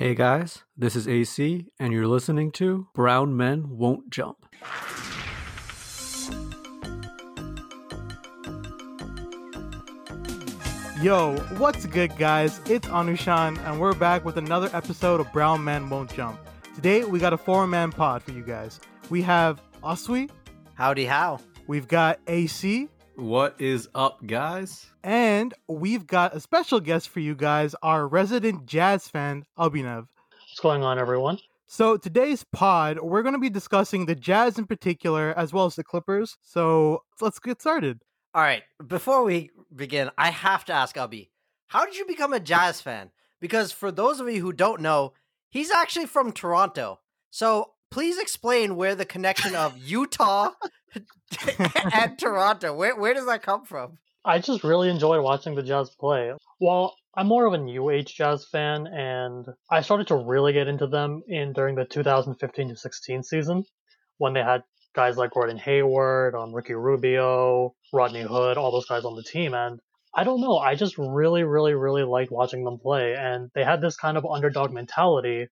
Hey guys, this is AC, and you're listening to Brown Men Won't Jump. Yo, what's good, guys? It's Anushan, and we're back with another episode of Brown Men Won't Jump. Today, we got a four man pod for you guys. We have Aswi, Howdy, how? we've got AC, What is up, guys? and we've got a special guest for you guys, our resident jazz fan, Abhinav. What's going on, everyone? So, today's pod, we're going to be discussing the Jazz in particular, as well as the Clippers. So, let's get started. All right, before we begin, I have to ask Abby, how did you become a Jazz fan? Because for those of you who don't know, he's actually from Toronto. So please explain where the connection of Utah and Toronto, where, where does that come from? I just really enjoy watching the Jazz play. Well, I'm more of a new age Jazz fan, and I started to really get into them in during the 2015 to 16 season when they had guys like Gordon Hayward, um, Ricky Rubio, Rodney Hood, all those guys on the team, and I don't know. I just really, really, really liked watching them play, and they had this kind of underdog mentality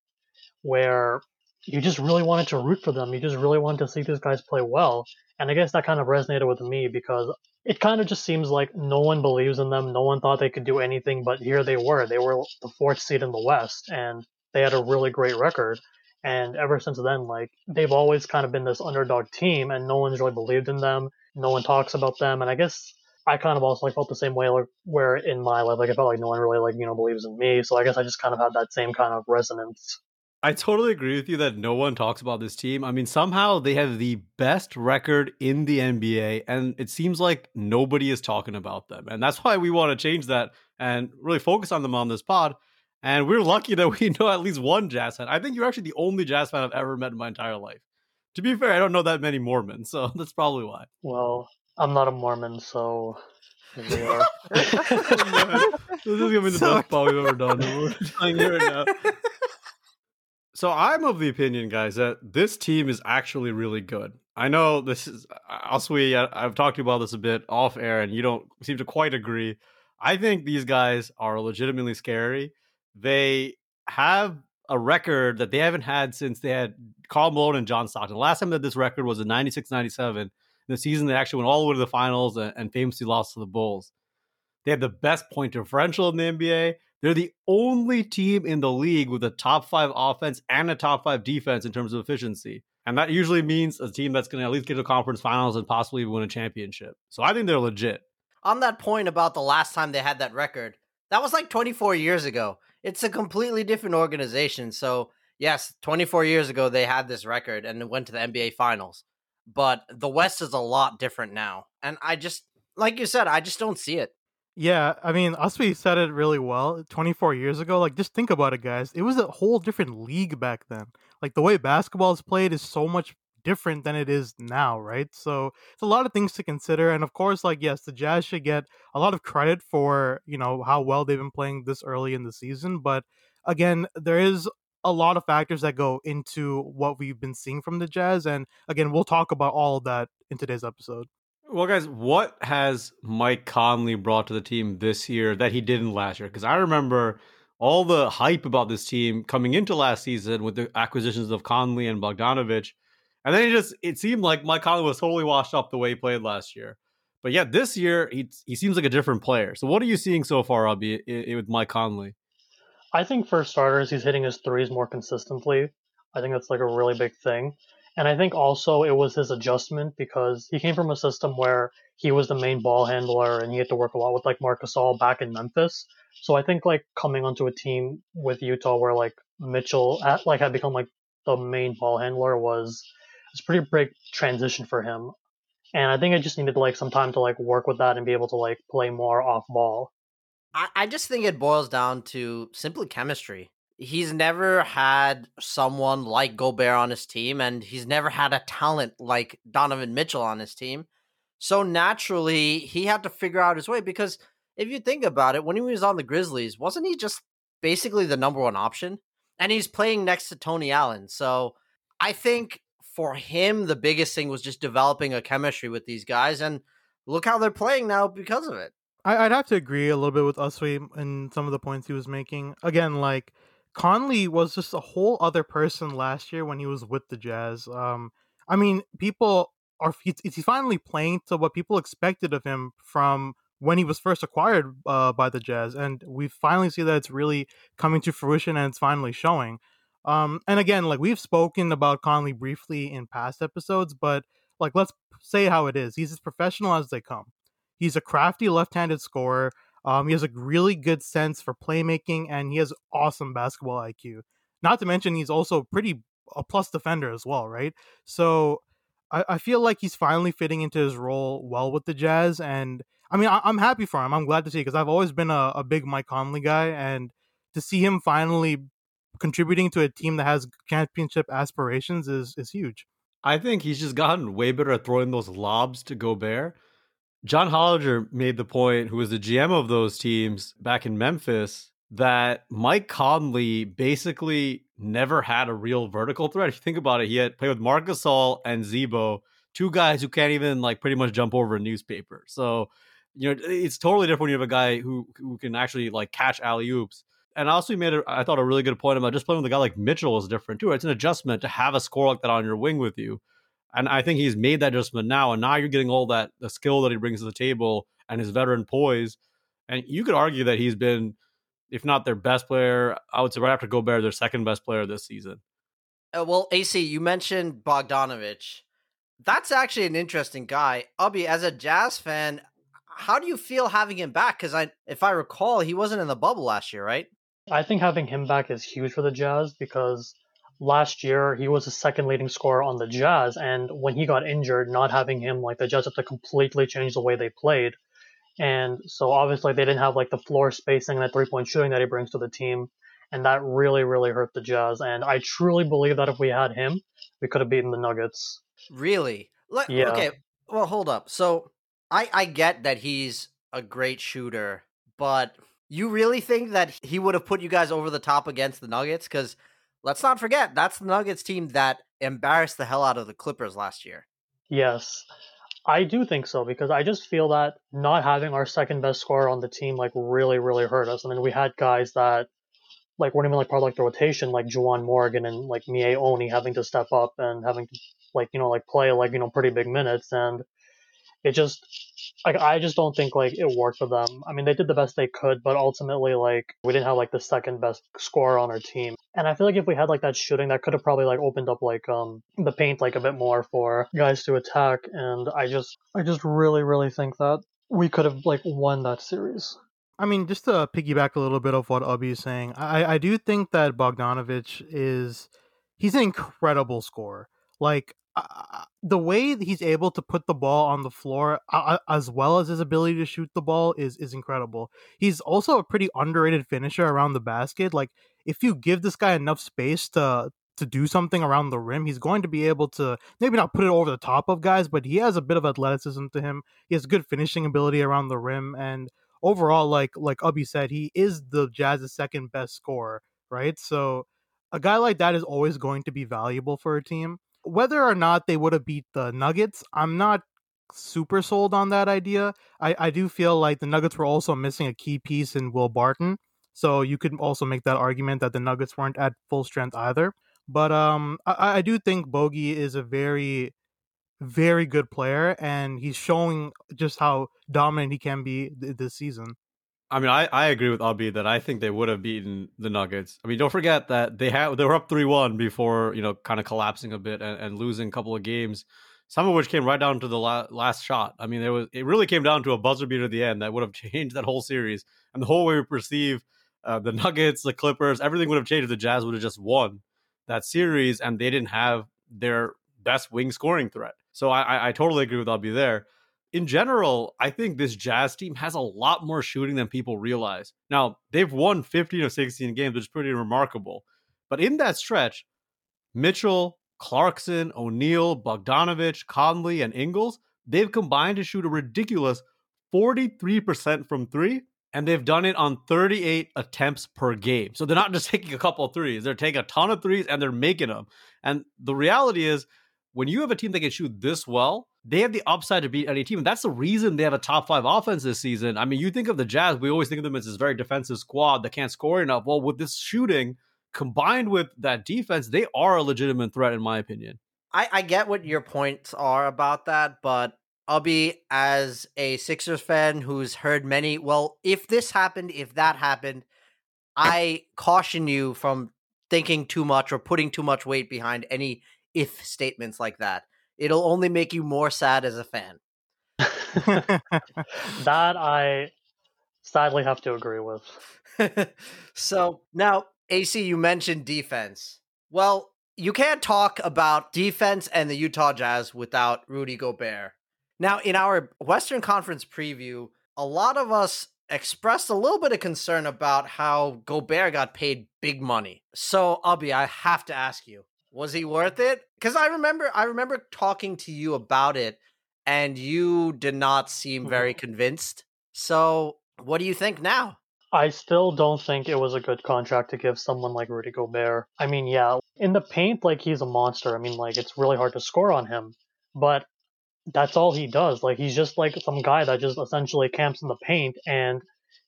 where you just really wanted to root for them. You just really wanted to see these guys play well. And I guess that kind of resonated with me because it kind of just seems like no one believes in them. No one thought they could do anything, but here they were. They were the fourth seed in the West, and they had a really great record. And ever since then, like they've always kind of been this underdog team, and no one's really believed in them. No one talks about them, and I guess I kind of also like felt the same way, like where in my life, like I felt like no one really like you know believes in me. So I guess I just kind of had that same kind of resonance. I totally agree with you that no one talks about this team. I mean, somehow they have the best record in the NBA, and it seems like nobody is talking about them. And that's why we want to change that and really focus on them on this pod. And we're lucky that we know at least one jazz fan. I think you're actually the only jazz fan I've ever met in my entire life. To be fair, I don't know that many Mormons, so that's probably why. Well, I'm not a Mormon, so are. this is gonna be the So- best pod we've ever done. We're telling you right now. So I'm of the opinion, guys, that this team is actually really good. I know this is Aswi. I- I've talked to you about this a bit off air, and you don't seem to quite agree. I think these guys are legitimately scary. They have a record that they haven't had since they had Karl Malone and John Stockton. The last time that this record was in 96 97, the season they actually went all the way to the finals and, and famously lost to the Bulls. They have the best point differential in the NBA. They're the only team in the league with a top five offense and a top five defense in terms of efficiency. And that usually means a team that's going to at least get to conference finals and possibly win a championship. So I think they're legit. On that point about the last time they had that record, that was like 24 years ago. It's a completely different organization. So, yes, 24 years ago they had this record and went to the NBA finals. But the West is a lot different now. And I just, like you said, I just don't see it. Yeah, I mean, Aswi said it really well 24 years ago. Like, just think about it, guys. It was a whole different league back then. Like, the way basketball is played is so much different than it is now, right? So, it's a lot of things to consider. And of course, like, yes, the Jazz should get a lot of credit for, you know, how well they've been playing this early in the season. But again, there is a lot of factors that go into what we've been seeing from the Jazz. And again, we'll talk about all that in today's episode. Well, guys, what has Mike Conley brought to the team this year that he didn't last year? Because I remember all the hype about this team coming into last season with the acquisitions of Conley and Bogdanovich. And then it just it seemed like Mike Conley was totally washed up the way he played last year. But yeah, this year he he seems like a different player. So what are you seeing so far, i- with Mike Conley? I think for starters, he's hitting his threes more consistently. I think that's like a really big thing. And I think also it was his adjustment because he came from a system where he was the main ball handler and he had to work a lot with like Marc Gasol back in Memphis. So I think like coming onto a team with Utah where like Mitchell had, like had become like the main ball handler was it's pretty big transition for him. And I think I just needed like some time to like work with that and be able to like play more off ball. I, I just think it boils down to simply chemistry. He's never had someone like Gobert on his team, and he's never had a talent like Donovan Mitchell on his team. So naturally, he had to figure out his way because if you think about it, when he was on the Grizzlies, wasn't he just basically the number one option? And he's playing next to Tony Allen. So I think for him, the biggest thing was just developing a chemistry with these guys. And look how they're playing now because of it. I'd have to agree a little bit with Uswe and some of the points he was making. Again, like Conley was just a whole other person last year when he was with the Jazz. Um, I mean, people are he's, finally playing to what people expected of him from when he was first acquired uh, by the Jazz, and we finally see that it's really coming to fruition and it's finally showing. Um, and again, like we've spoken about Conley briefly in past episodes, but like let's say how it is. He's as professional as they come. He's a crafty left-handed scorer. Um, he has a really good sense for playmaking, and he has awesome basketball IQ. Not to mention, he's also pretty a plus defender as well, right? So I, I feel like he's finally fitting into his role well with the Jazz, and I mean, I, am happy for him. I'm glad to see because I've always been a, a big Mike Conley guy, and to see him finally contributing to a team that has championship aspirations is is huge. I think he's just gotten way better at throwing those lobs to Gobert. John Hollinger made the point, who was the GM of those teams back in Memphis, that Mike Conley basically never had a real vertical threat. If you think about it, he had played with Marc Gasol and Z-Bo, two guys who can't even like pretty much jump over a newspaper. So, you know, it's totally different when you have a guy who who can actually like catch alley oops. And also, he made a, I thought a really good point about just playing with a guy like Mitchell is different too. It's an adjustment to have a score like that on your wing with you. And I think he's made that adjustment now. And now you're getting all that the skill that he brings to the table and his veteran poise. And you could argue that he's been if not their best player, I would say right after Gobert, their second best player this season. Uh, well, AC, you mentioned Bogdanovich. That's actually an interesting guy. Ubby, as a Jazz fan, how do you feel having him back? Because I, if I recall, he wasn't in the bubble last year, right? I think having him back is huge for the Jazz because last year he was the second leading scorer on the Jazz, and when he got injured, not having him, like the Jazz have to completely change the way they played. And so obviously they didn't have like the floor spacing and that three point shooting that he brings to the team. And that really, really hurt the Jazz. And I truly believe that if we had him, we could have beaten the Nuggets. Really? Let, yeah. Okay. Well, hold up. So I, I get that he's a great shooter, but you really think that he would have put you guys over the top against the Nuggets? Because let's not forget, that's the Nuggets team that embarrassed the hell out of the Clippers last year. Yes. I do think so because I just feel that not having our second best scorer on the team like really really hurt us. I mean, we had guys that like weren't even like part of like the rotation, like Juwan Morgan and like Miye Oni having to step up and having to like you know like play like you know pretty big minutes, and it just like I just don't think like it worked for them. I mean, they did the best they could, but ultimately like we didn't have like the second best scorer on our team. And I feel like if we had like that shooting, that could have probably like opened up like um the paint like a bit more for guys to attack. And I just I just really really think that we could have like won that series. I mean, just to piggyback a little bit of what Ubby is saying, I I do think that Bogdanovich is he's an incredible scorer. Like the way he's able to put the ball on the floor uh, as well as his ability to shoot the ball is is incredible. He's also a pretty underrated finisher around the basket. Like if you give this guy enough space to to do something around the rim, he's going to be able to maybe not put it over the top of guys, but he has a bit of athleticism to him. He has good finishing ability around the rim and overall like like Ubby said, he is the Jazz's second best scorer, right? So a guy like that is always going to be valuable for a team whether or not they would have beat the Nuggets, I'm not super sold on that idea. I, I do feel like the Nuggets were also missing a key piece in Will Barton. So you could also make that argument that the Nuggets weren't at full strength either. But um, I, I do think Bogey is a very, very good player, and he's showing just how dominant he can be th- this season. I mean, I, I agree with Ubby that I think they would have beaten the Nuggets. I mean, don't forget that they had they were up three one before you know kind of collapsing a bit and, and, losing a couple of games, some of which came right down to the la- last shot. I mean, there was it really came down to a buzzer beater at the end that would have changed that whole series and the whole way we perceive uh, the Nuggets, the Clippers, everything would have changed if the Jazz would have just won that series and they didn't have their best wing scoring threat. So I, I, I totally agree with Ubby there in general, I think this Jazz team has a lot more shooting than people realize. Now, they've won 15 of 16 games, which is pretty remarkable. But in that stretch, Mitchell, Clarkson, O'Neale, Bogdanovich, Conley, and Ingles, they've combined to shoot a ridiculous 43% from three, and they've done it on 38 attempts per game. So they're not just taking a couple threes, they're taking a ton of threes and they're making them. And the reality is, when you have a team that can shoot this well, they have the upside to beat any team. And that's the reason they have a top five offense this season. I mean, you think of the Jazz, we always think of them as this very defensive squad that can't score enough. Well, with this shooting, combined with that defense, they are a legitimate threat, in my opinion. I, I get what your points are about that, but I'll be as a Sixers fan who's heard many, well, if this happened, if that happened, I caution you from thinking too much or putting too much weight behind any if statements like that. It'll only make you more sad as a fan. that I sadly have to agree with. so now, AC, you mentioned defense. Well, you can't talk about defense and the Utah Jazz without Rudy Gobert. Now, in our Western Conference preview, a lot of us expressed a little bit of concern about how Gobert got paid big money. So, Abby, I have to ask you, was he worth it? Because I remember, I remember talking to you about it, and you did not seem very Mm-hmm. convinced. So, what do you think now? I still don't think it was a good contract to give someone like Rudy Gobert. I mean, yeah, in the paint, like he's a monster. I mean, like it's really hard to score on him, but that's all he does. Like he's just like some guy that just essentially camps in the paint and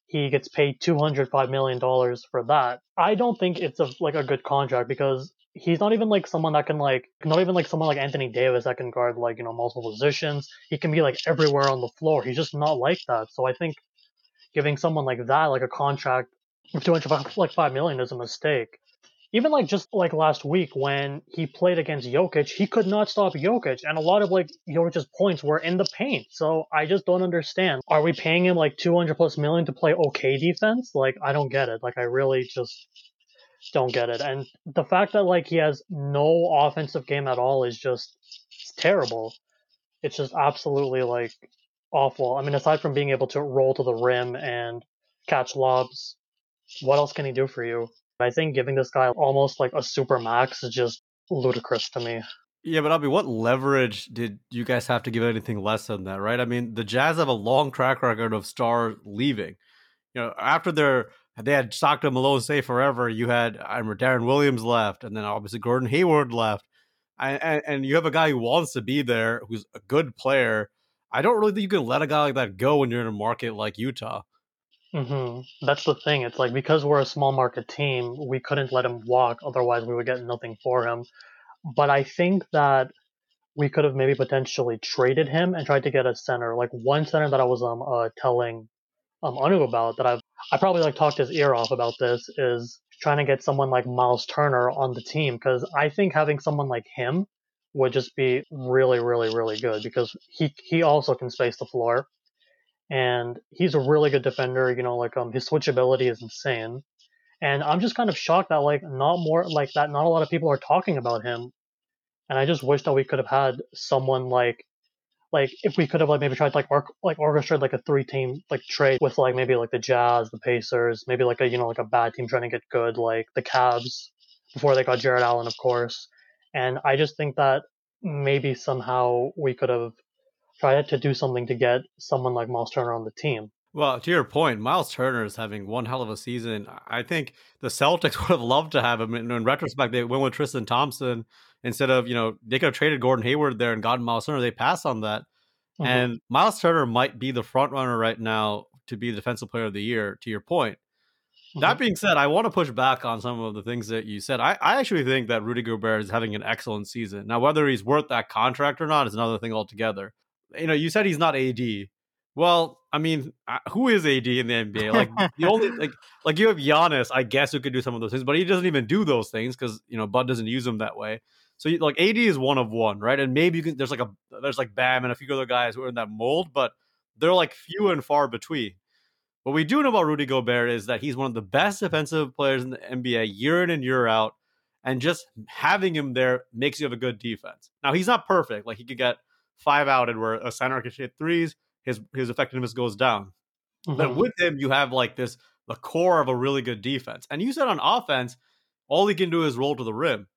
he gets paid two hundred five million dollars for that. I don't think it's a like a good contract because he's not even like someone that can like not even like someone like Anthony Davis that can guard like you know multiple positions. He can be like everywhere on the floor. He's just not like that. So I think giving someone like that like a contract of two hundred like five million is a mistake. Even like just like last week when he played against Jokic, he could not stop Jokic, and a lot of like Jokic's points were in the paint. So I just don't understand. Are we paying him like two hundred plus million to play okay defense? Like I don't get it. Like I really just don't get it. And the fact that like he has no offensive game at all is just terrible. It's just absolutely like awful. I mean, aside from being able to roll to the rim and catch lobs, what else can he do for you? I think giving this guy almost like a super max is just ludicrous to me. Yeah, but Abby, what leverage did you guys have to give anything less than that, right? I mean, the Jazz have a long track record of stars leaving. You know, after their they had Stockton Malone stay forever, you had I remember Deron Williams left, and then obviously Gordon Hayward left, and, and, you have a guy who wants to be there, who's a good player. I don't really think you can let a guy like that go when you're in a market like Utah. hmm That's the thing. It's like because we're a small market team, we couldn't let him walk. Otherwise, we would get nothing for him. But I think that we could have maybe potentially traded him and tried to get a center. Like one center that I was um uh, telling um Anu about that I've I probably like talked his ear off about this is trying to get someone like Miles Turner on the team because I think having someone like him would just be really really really good because he he also can space the floor and he's a really good defender. You know, like um, his switchability is insane, and I'm just kind of shocked that like not more like that. Not a lot of people are talking about him, and I just wish that we could have had someone like like if we could have like maybe tried like or, like orchestrate like a three team like trade with like maybe like the Jazz, the Pacers, maybe like a you know like a bad team trying to get good like the Cavs before they got Jarrett Allen, of course. And I just think that maybe somehow we could have tried to do something to get someone like Miles Turner on the team. Well, to your point, Miles Turner is having one hell of a season. I think the Celtics would have loved to have him. In, in retrospect, they went with Tristan Thompson instead of, you know, they could have traded Gordon Hayward there and gotten Miles Turner. They passed on that. Mhm. And Miles Turner might be the front runner right now to be the defensive player of the year, to your point. That Mhm. being said, I want to push back on some of the things that you said. I, I actually think that Rudy Gobert is having an excellent season. Now, whether he's worth that contract or not is another thing altogether. You know, you said he's not AD. Well, I mean, uh, who is AD in the NBA? Like the only like like you have Giannis, I guess, who could do some of those things, but he doesn't even do those things because you know Bud doesn't use them that way. So you, like AD is one of one, right? And maybe you can there's like a there's like Bam and a few other guys who are in that mold, but they're like few and far between. What we do know about Rudy Gobert is that he's one of the best defensive players in the NBA year in and year out. And just having him there makes you have a good defense. Now he's not perfect. Like he could get five outed where a center can hit threes, his his effectiveness goes down. But Mhm. with him, you have like this the core of a really good defense. And you said on offense, all he can do is roll to the rim.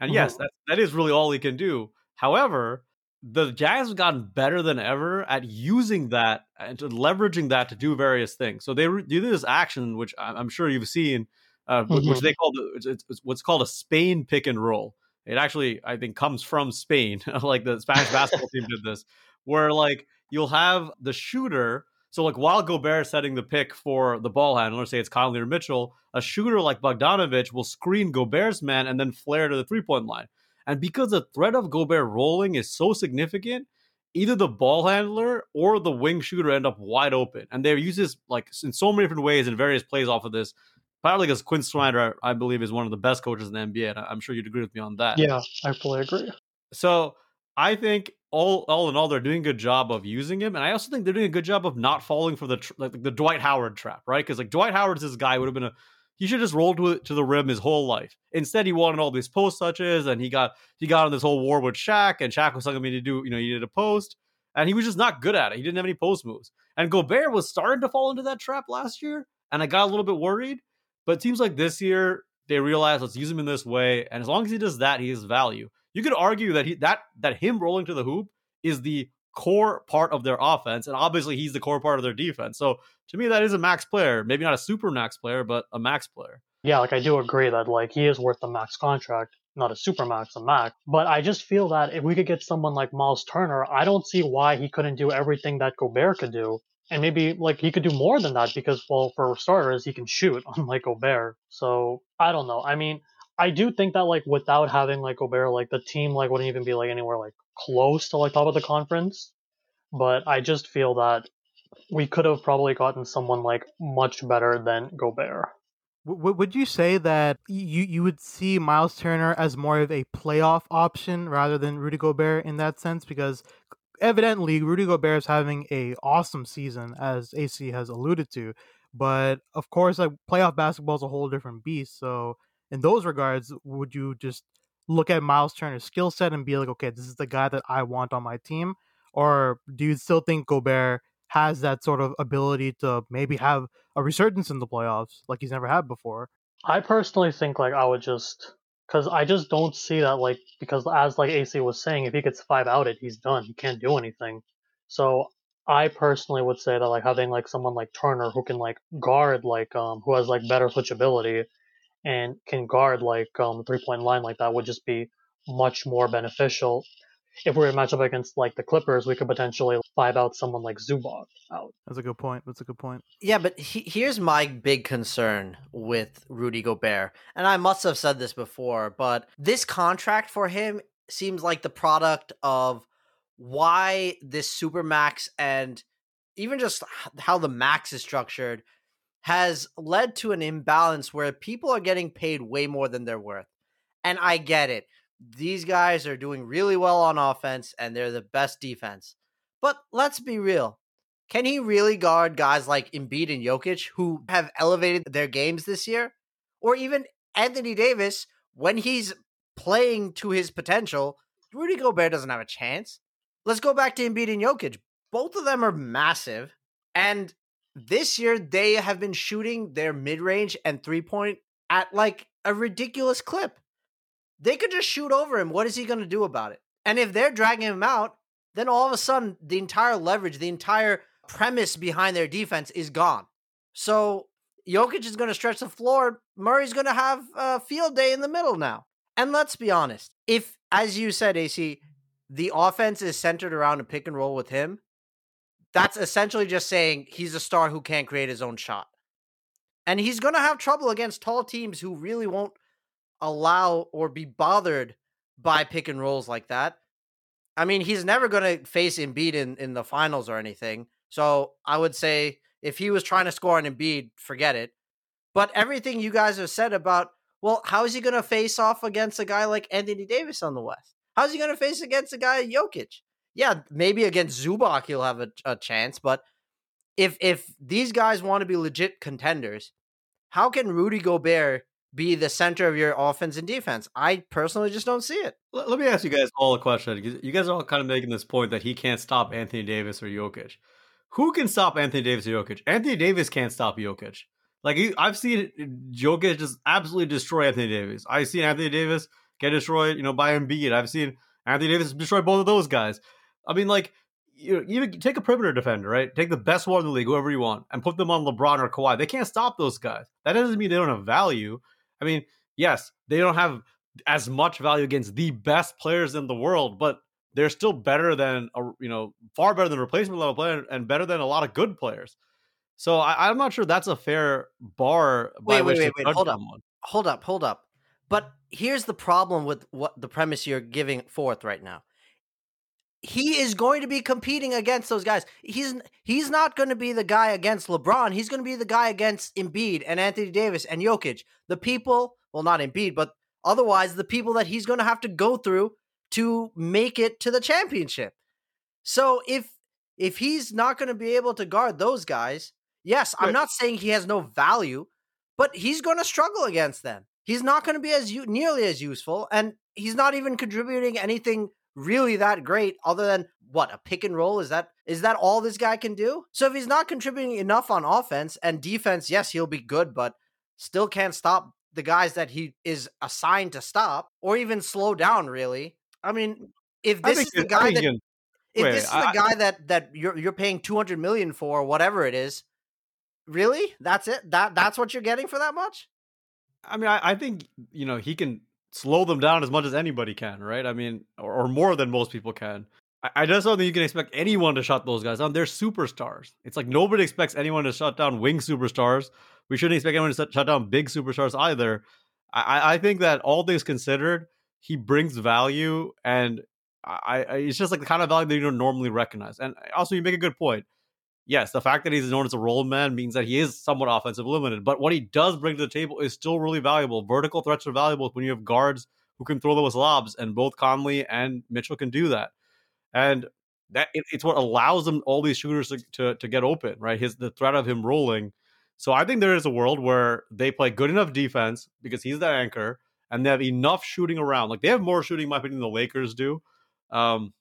And yes, Mhm. that, that is really all he can do. However, the Jazz have gotten better than ever at using that and to leveraging that to do various things. So they re- do this action, which I'm sure you've seen, uh, wh- which they call the, it's, it's what's called a Spain pick and roll. It actually, I think, comes from Spain. like the Spanish basketball team did this, where like you'll have the shooter. So like while Gobert is setting the pick for the ball handler, say it's Conley or Mitchell, a shooter like Bogdanovich will screen Gobert's man and then flare to the three point line. And because the threat of Gobert rolling is so significant, either the ball handler or the wing shooter end up wide open. And they use this like in so many different ways in various plays off of this. Partly because Quin Snyder, I believe, is one of the best coaches in the NBA. And I'm sure you'd agree with me on that. Yeah, I fully agree. So I think all all in all, they're doing a good job of using him, and I also think they're doing a good job of not falling for the tr- like the Dwight Howard trap, right? Because like Dwight Howard's this guy would have been a he should just roll to it to the rim his whole life. Instead, he wanted all these post touches, and he got he got on this whole war with Shaq, and Shaq was telling me to do you know he did a post, and he was just not good at it. He didn't have any post moves, and Gobert was starting to fall into that trap last year, and I got a little bit worried. But it seems like this year they realized let's use him in this way, and as long as he does that, he has value. You could argue that he that that him rolling to the hoop is the core part of their offense, and obviously he's the core part of their defense. So to me, that is a max player. Maybe not a super max player, but a max player. Yeah, like I do agree that like he is worth the max contract, not a super max, a max. But I just feel that if we could get someone like Miles Turner, I don't see why he couldn't do everything that Gobert could do. And maybe like he could do more than that because well, for starters, he can shoot, unlike Gobert. So I don't know. I mean, I do think that like without having like Gobert, like the team like wouldn't even be like anywhere like close to like top of the conference. But I just feel that we could have probably gotten someone like much better than Gobert. W- would you say that you you would see Miles Turner as more of a playoff option rather than Rudy Gobert in that sense? Because evidently Rudy Gobert is having a awesome season, as AC has alluded to. But of course, like playoff basketball is a whole different beast. So in those regards, would you just look at Miles Turner's skill set and be like, okay, this is the guy that I want on my team? Or do you still think Gobert has that sort of ability to maybe have a resurgence in the playoffs like he's never had before? I personally think like I would just because I just don't see that like because as like AC was saying, if he gets five outed, he's done. He can't do anything. So I personally would say that like having like someone like Turner who can like guard like um who has like better switchability and can guard like um the three point line like that would just be much more beneficial. If we were to match up against like the Clippers, we could potentially five out someone like Zubac out. That's a good point. That's a good point. Yeah, but he, here's my big concern with Rudy Gobert. And I must have said this before, but this contract for him seems like the product of why this super max and even just how the max is structured has led to an imbalance where people are getting paid way more than they're worth. And I get it. These guys are doing really well on offense and they're the best defense. But let's be real. Can he really guard guys like Embiid and Jokic who have elevated their games this year? Or even Anthony Davis when he's playing to his potential? Rudy Gobert doesn't have a chance. Let's go back to Embiid and Jokic. Both of them are massive. And this year they have been shooting their mid-range and three-point at like a ridiculous clip. They could just shoot over him. What is he going to do about it? And if they're dragging him out, then all of a sudden the entire leverage, the entire premise behind their defense is gone. So Jokic is going to stretch the floor. Murray's going to have a field day in the middle now. And let's be honest, if, as you said, AC, the offense is centered around a pick and roll with him, that's essentially just saying he's a star who can't create his own shot. And he's going to have trouble against tall teams who really won't allow or be bothered by pick and rolls like that. I mean, he's never going to face Embiid in, in the finals or anything. So I would say if he was trying to score on Embiid, forget it. But everything you guys have said about, well, how is he going to face off against a guy like Anthony Davis on the West? How's he going to face against a guy Jokic? Yeah, maybe against Zubac he'll have a, a chance, but if if these guys want to be legit contenders, how can Rudy Gobert be the center of your offense and defense? I personally just don't see it. Let, me ask you guys all a question. You guys are all kind of making this point that he can't stop Anthony Davis or Jokic. Who can stop Anthony Davis or Jokic? Anthony Davis can't stop Jokic. Like I've seen uh, Jokic just absolutely destroy Anthony Davis. I've seen Anthony Davis get destroyed, you know, by Embiid. I've seen Anthony Davis destroy both of those guys. I mean, like you even take a perimeter defender, right? Take the best one in the league, whoever you want, and put them on LeBron or Kawhi. They can't stop those guys. That doesn't mean they don't have value. I mean, yes, they don't have as much value against the best players in the world, but they're still better than a you know far better than replacement level player and better than a lot of good players. So I, am not sure that's a fair bar. Wait, wait, wait, wait. Hold someone. up, hold up, hold up. But here's the problem with what the premise you're giving forth right now. He is going to be competing against those guys. He's he's not going to be the guy against LeBron. He's going to be the guy against Embiid and Anthony Davis and Jokic. The people, well, not Embiid, but otherwise the people that he's going to have to go through to make it to the championship. So if if he's not going to be able to guard those guys, yes, I'm not saying he has no value, but he's going to struggle against them. He's not going to be as nearly as useful, and he's not even contributing anything really that great other than what a pick and roll? Is that is that all this guy can do? So if he's not contributing enough on offense and defense yes he'll be good but still can't stop the guys that he is assigned to stop or even slow down really. I mean if this is the guy that can, if wait, this is I, the guy that that you're you're paying 200 million for whatever it is really? That's it? That that's what you're getting for that much? I mean, I, I, think you know he can slow them down as much as anybody can, right? I mean, or, or more than most people can. I, just don't think you can expect anyone to shut those guys down. They're superstars. It's like nobody expects anyone to shut down wing superstars. We shouldn't expect anyone to shut down big superstars either. I, I think that all things considered, he brings value, and I, I, it's just like the kind of value that you don't normally recognize. And also, you make a good point yes, the fact that he's known as a roll man means that he is somewhat offensive limited. But what he does bring to the table is still really valuable. Vertical threats are valuable when you have guards who can throw those lobs, and both Conley and Mitchell can do that. And that it, it's what allows them all these shooters to, to, to get open, right? His the threat of him rolling. So I think there is a world where they play good enough defense because he's the anchor, and they have enough shooting around. Like they have more shooting, in my opinion, than the Lakers do. Um,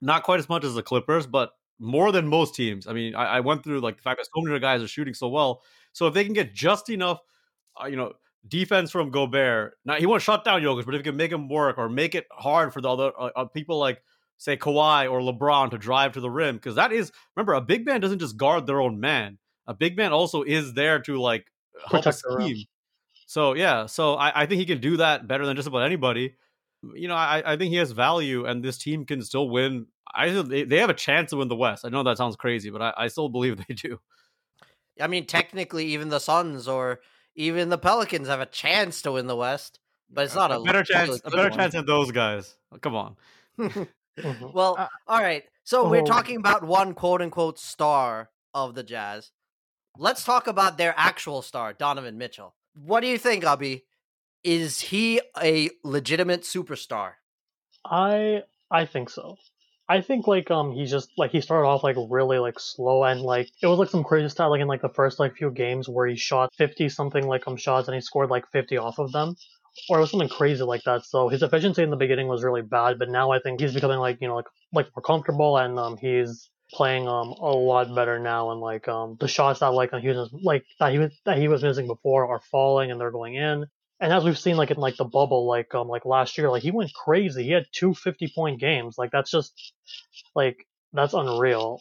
not quite as much as the Clippers, but more than most teams. I mean, I, I went through like the fact that so many guys are shooting so well. So if they can get just enough, uh, you know, defense from Gobert, now he won't shut down Jokic, but if he can make him work or make it hard for the other uh, uh, people like say Kawhi or LeBron to drive to the rim, because that is remember a big man doesn't just guard their own man. A big man also is there to like help Protect a team. So yeah, so I, I think he can do that better than just about anybody you know, I, I think he has value, and this team can still win. I they, they have a chance to win the West. I know that sounds crazy, but I, I still believe they do. I mean, technically, even the Suns or even the Pelicans have a chance to win the West, but it's not a, a better chance. A better one. chance than those guys. Come on. Mm-hmm. well, uh, all right. So oh. we're talking about one quote unquote star of the Jazz. Let's talk about their actual star, Donovan Mitchell. What do you think, Abby? Is he a legitimate superstar? I I think so. I think like um he just like he started off like really like slow and like it was like some crazy stuff like in like the first like few games where he shot fifty something like um shots and he scored like fifty off of them. Or it was something crazy like that. So his efficiency in the beginning was really bad, but now I think he's becoming like, you know, like like more comfortable and um he's playing um a lot better now and like um the shots that like he was like that he was that he was missing before are falling and they're going in and as we've seen like in like the bubble like um like last year like he went crazy. He had two 50 point games. Like that's just like that's unreal.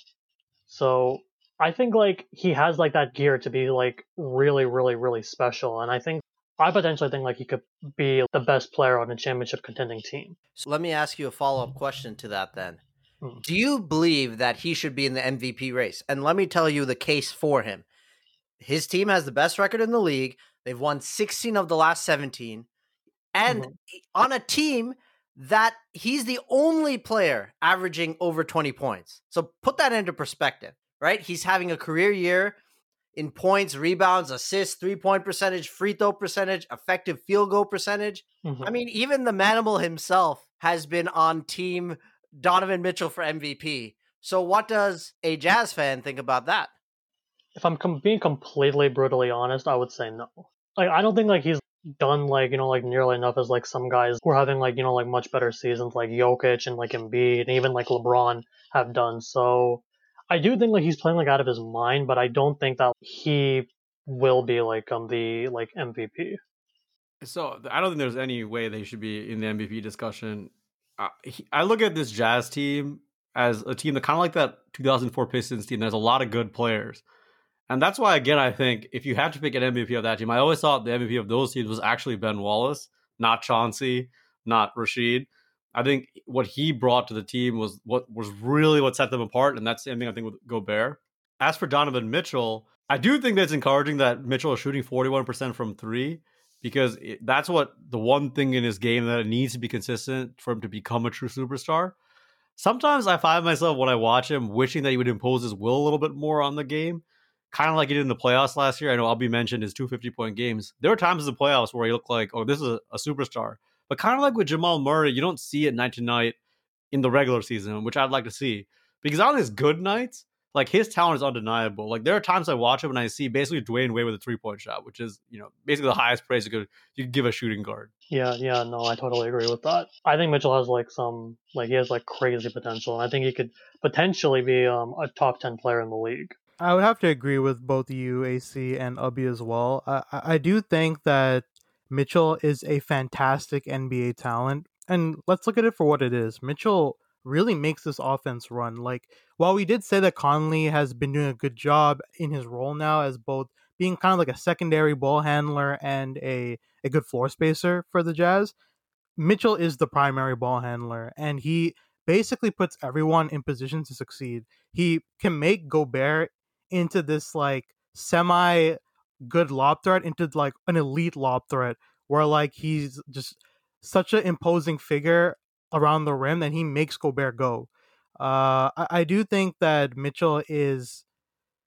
So i think like he has like that gear to be like really really really special. And i think i potentially think like he could be the best player on a championship contending team. So let me ask you a follow-up question to that then. Hmm. do you believe that he should be in the mvp race? And let me tell you the case for him. His team has the best record in the league They've won 16 of the last 17. And mm-hmm. on a team that he's the only player averaging over 20 points. So put that into perspective, right? He's having a career year in points, rebounds, assists, three point percentage, free throw percentage, effective field goal percentage. Mm-hmm. I mean, even the Manimal himself has been on team Donovan Mitchell for MVP. So, what does a Jazz fan think about that? If I'm com- being completely brutally honest, I would say no like I don't think like he's done like you know like nearly enough as like some guys who are having like you know like much better seasons like Jokic and like Embiid and even like LeBron have done. So I do think like he's playing like out of his mind, but I don't think that he will be like um the like MVP. So I don't think there's any way they should be in the MVP discussion. Uh, I look at this Jazz team as a team that kind of like that 2004 Pistons team. There's a lot of good players. And that's why, again, I think if you had to pick an MVP of that team, I always thought the MVP of those teams was actually Ben Wallace, not Chauncey, not Rasheed. I think what he brought to the team was what was really what set them apart, and that's the same thing I think with Gobert. As for Donovan Mitchell, I do think that's encouraging that Mitchell is shooting 41% from three because it, that's what the one thing in his game that needs to be consistent for him to become a true superstar. Sometimes I find myself when I watch him wishing that he would impose his will a little bit more on the game, kind of like he did in the playoffs last year. I know Albie mentioned his 250 point games. There were times in the playoffs where he looked like, oh, this is a, a superstar. But kind of like with Jamal Murray, you don't see it night to night in the regular season, which I'd like to see. Because on his good nights, like his talent is undeniable. Like there are times I watch him and I see basically Dwyane Wade with a three point shot, which is you know basically the highest praise you could you could give a shooting guard. Yeah, yeah, no, I totally agree with that. I think Mitchell has like some like he has like crazy potential, and I think he could potentially be um, a top ten player in the league. I would have to agree with both you, AC, and Ubby as well. I, I do think that Mitchell is a fantastic NBA talent. And let's look at it for what it is. Mitchell really makes this offense run. Like, while we did say that Conley has been doing a good job in his role now as both being kind of like a secondary ball handler and a, a good floor spacer for the Jazz, Mitchell is the primary ball handler. And he basically puts everyone in position to succeed. He can make Gobert into this like semi good lob threat into like an elite lob threat where like he's just such an imposing figure around the rim that he makes Gobert go. Uh, I, I do think that Mitchell is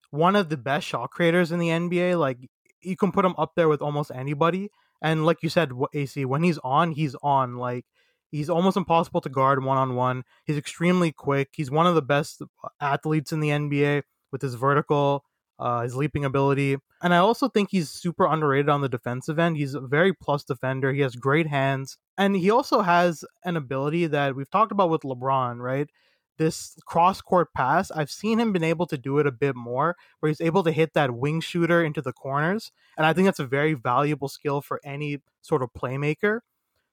one of the best shot creators in the NBA. Like you can put him up there with almost anybody. And like you said, AC, when he's on, he's on. Like he's almost impossible to guard one on one. He's extremely quick. He's one of the best athletes in the NBA with his vertical, uh, his leaping ability. And I also think he's super underrated on the defensive end. He's a very plus defender. He has great hands. And he also has an ability that we've talked about with LeBron, right? This cross court pass, I've seen him been able to do it a bit more, where he's able to hit that wing shooter into the corners. And I think that's a very valuable skill for any sort of playmaker.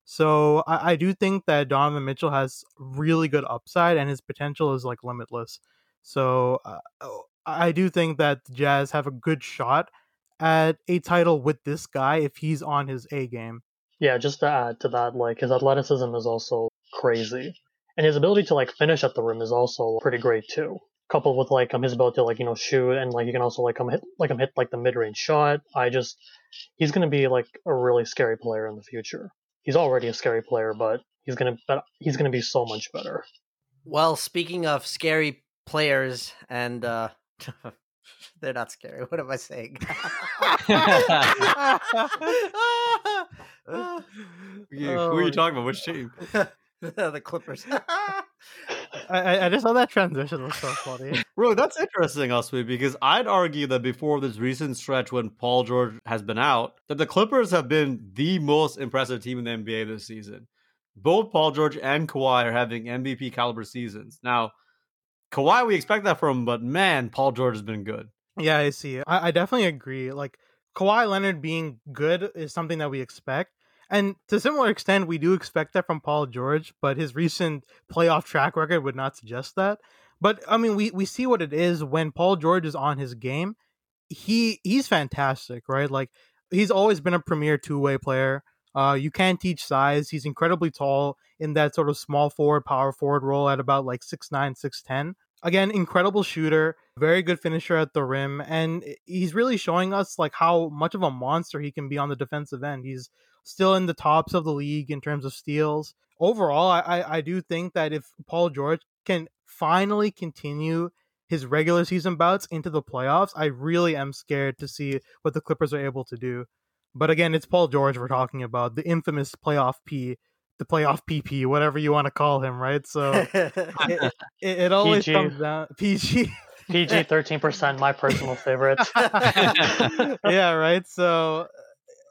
So I, I do think that Donovan Mitchell has really good upside and his potential is like limitless. So uh, oh, I do think that the Jazz have a good shot at a title with this guy if he's on his A game. Yeah, just to add to that, like his athleticism is also crazy, and his ability to like finish at the rim is also pretty great too. Coupled with like um his ability to like you know shoot and like you can also like come hit like him hit like the mid range shot. I just he's gonna be like a really scary player in the future. He's already a scary player, but he's gonna but he's gonna be so much better. Well, speaking of scary players and uh they're not scary. What am I saying? You- who are you oh, talking about? Which team? the Clippers. I, I just saw that transition was so funny. Bro, that's interesting, Uswe, because I'd argue that before this recent stretch when Paul George has been out, that the Clippers have been the most impressive team in the NBA this season. Both Paul George and Kawhi are having MVP caliber seasons. Now, Kawhi, we expect that from, but man, Paul George has been good. Yeah, I see. I, I definitely agree. Like Kawhi Leonard being good is something that we expect. And to a similar extent, we do expect that from Paul George, but his recent playoff track record would not suggest that. But I mean, we, we see what it is when Paul George is on his game. He he's fantastic, right? Like he's always been a premier two way player. Uh, you can't teach size. He's incredibly tall in that sort of small forward, power forward role at about like six nine, six ten. Again, incredible shooter, very good finisher at the rim, and he's really showing us like how much of a monster he can be on the defensive end. He's still in the tops of the league in terms of steals. Overall, I, I do think that if Paul George can finally continue his regular season bouts into the playoffs, I really am scared to see what the Clippers are able to do. But again, it's Paul George we're talking about, the infamous playoff P, the playoff PP, whatever you want to call him, right? So it, it, it always PG. comes down PG. PG thirteen percent, my personal favorite. yeah, right. So,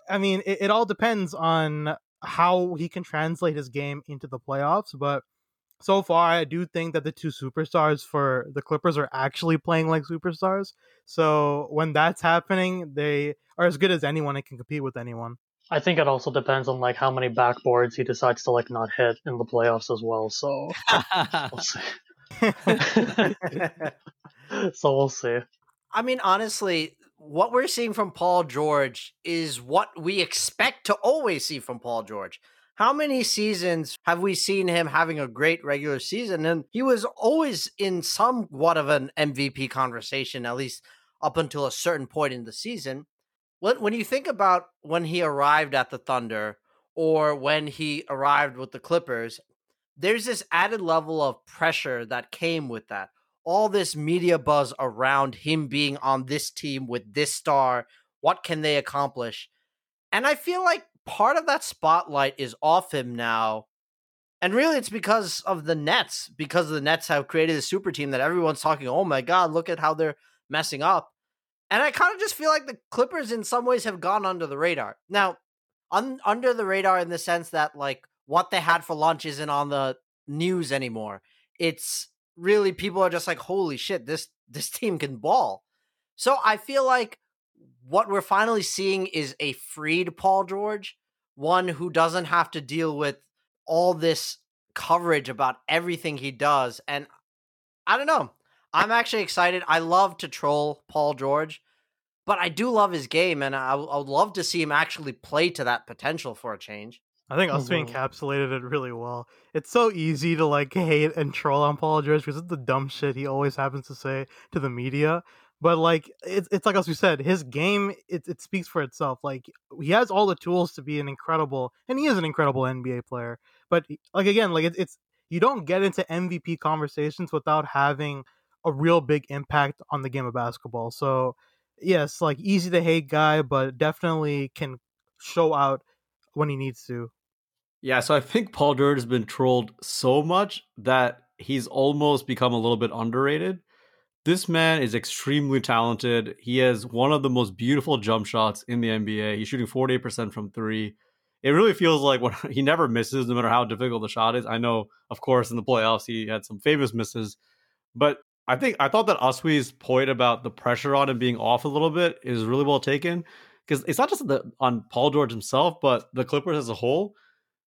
I mean, it, it all depends on how he can translate his game into the playoffs. But so far, I do think that the two superstars for the Clippers are actually playing like superstars. So when that's happening, they are as good as anyone and can compete with anyone. I think it also depends on like how many backboards he decides to like not hit in the playoffs as well. So we'll see. so we'll see. I mean, honestly, what we're seeing from Paul George is what we expect to always see from Paul George. How many seasons have we seen him having a great regular season? And he was always in somewhat of an MVP conversation, at least up until a certain point in the season. When, when you think about when he arrived at the Thunder or when he arrived with the Clippers, there's this added level of pressure that came with that. All this media buzz around him being on this team with this star. What can they accomplish? And I feel like part of that spotlight is off him now. And really, it's because of the Nets, because the Nets have created a super team that everyone's talking, oh my God, look at how they're messing up. And I kind of just feel like the Clippers, in some ways, have gone under the radar. Now, un- under the radar in the sense that, like, what they had for lunch isn't on the news anymore. It's really people are just like, holy shit, this this team can ball. So I feel like what we're finally seeing is a freed Paul George, one who doesn't have to deal with all this coverage about everything he does. And I don't know. I'm actually excited. I love to troll Paul George, but I do love his game, and I, I would love to see him actually play to that potential for a change. I think Usby Mhm. encapsulated it really well. It's so easy to like hate and troll on Paul George because it's the dumb shit he always happens to say to the media. But like it's it's like as we said, his game it it speaks for itself. Like he has all the tools to be an incredible, and he is an incredible NBA player. But like again, like it's it's you don't get into MVP conversations without having a real big impact on the game of basketball. So yes, like easy to hate guy, but definitely can show out when he needs to. Yeah, so I think Paul George has been trolled so much that he's almost become a little bit underrated. This man is extremely talented. He has one of the most beautiful jump shots in the NBA. He's shooting 48% from three. It really feels like when he never misses, no matter how difficult the shot is. I know, of course, in the playoffs he had some famous misses, but I think I thought that Uswee's point about the pressure on him being off a little bit is really well taken because it's not just the, on Paul George himself, but the Clippers as a whole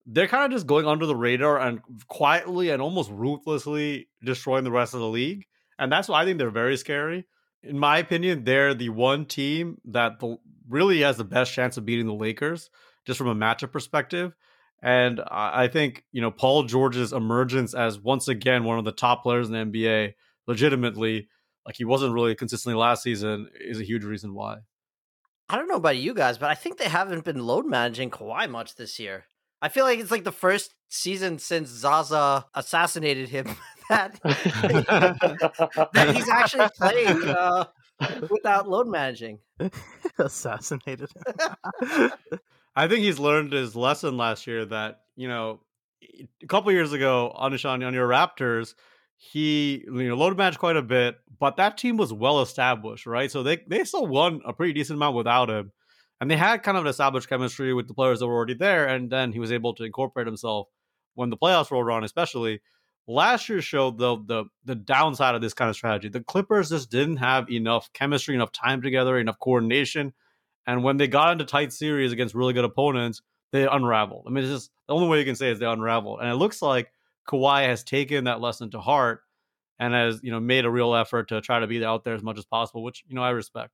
they're kind of just going under the radar and quietly and almost ruthlessly destroying the rest of the league. And that's why I think they're very scary. In my opinion, they're the one team that the, really has the best chance of beating the Lakers, just from a matchup perspective. And I I think, you know, Paul George's emergence as once again one of the top players in the NBA, legitimately, like he wasn't really consistently last season, is a huge reason why. I don't know about you guys, but I think they haven't been load managing Kawhi much this year. I feel like it's like the first season since Zaza assassinated him that that he's actually playing uh, without load managing. Assassinated. I think he's learned his lesson last year that, you know, a couple years ago on on your Raptors, he you know load managed quite a bit, but that team was well established, right? So they they still won a pretty decent amount without him. And they had kind of an established chemistry with the players that were already there, and then he was able to incorporate himself when the playoffs rolled around, especially. Last year showed the the the downside of this kind of strategy. The Clippers just didn't have enough chemistry, enough time together, enough coordination. And when they got into tight series against really good opponents, they unraveled. I mean, it's just the only way you can say is they unraveled. And it looks like Kawhi has taken that lesson to heart and has, you know, made a real effort to try to be out there as much as possible, which, you know, I respect.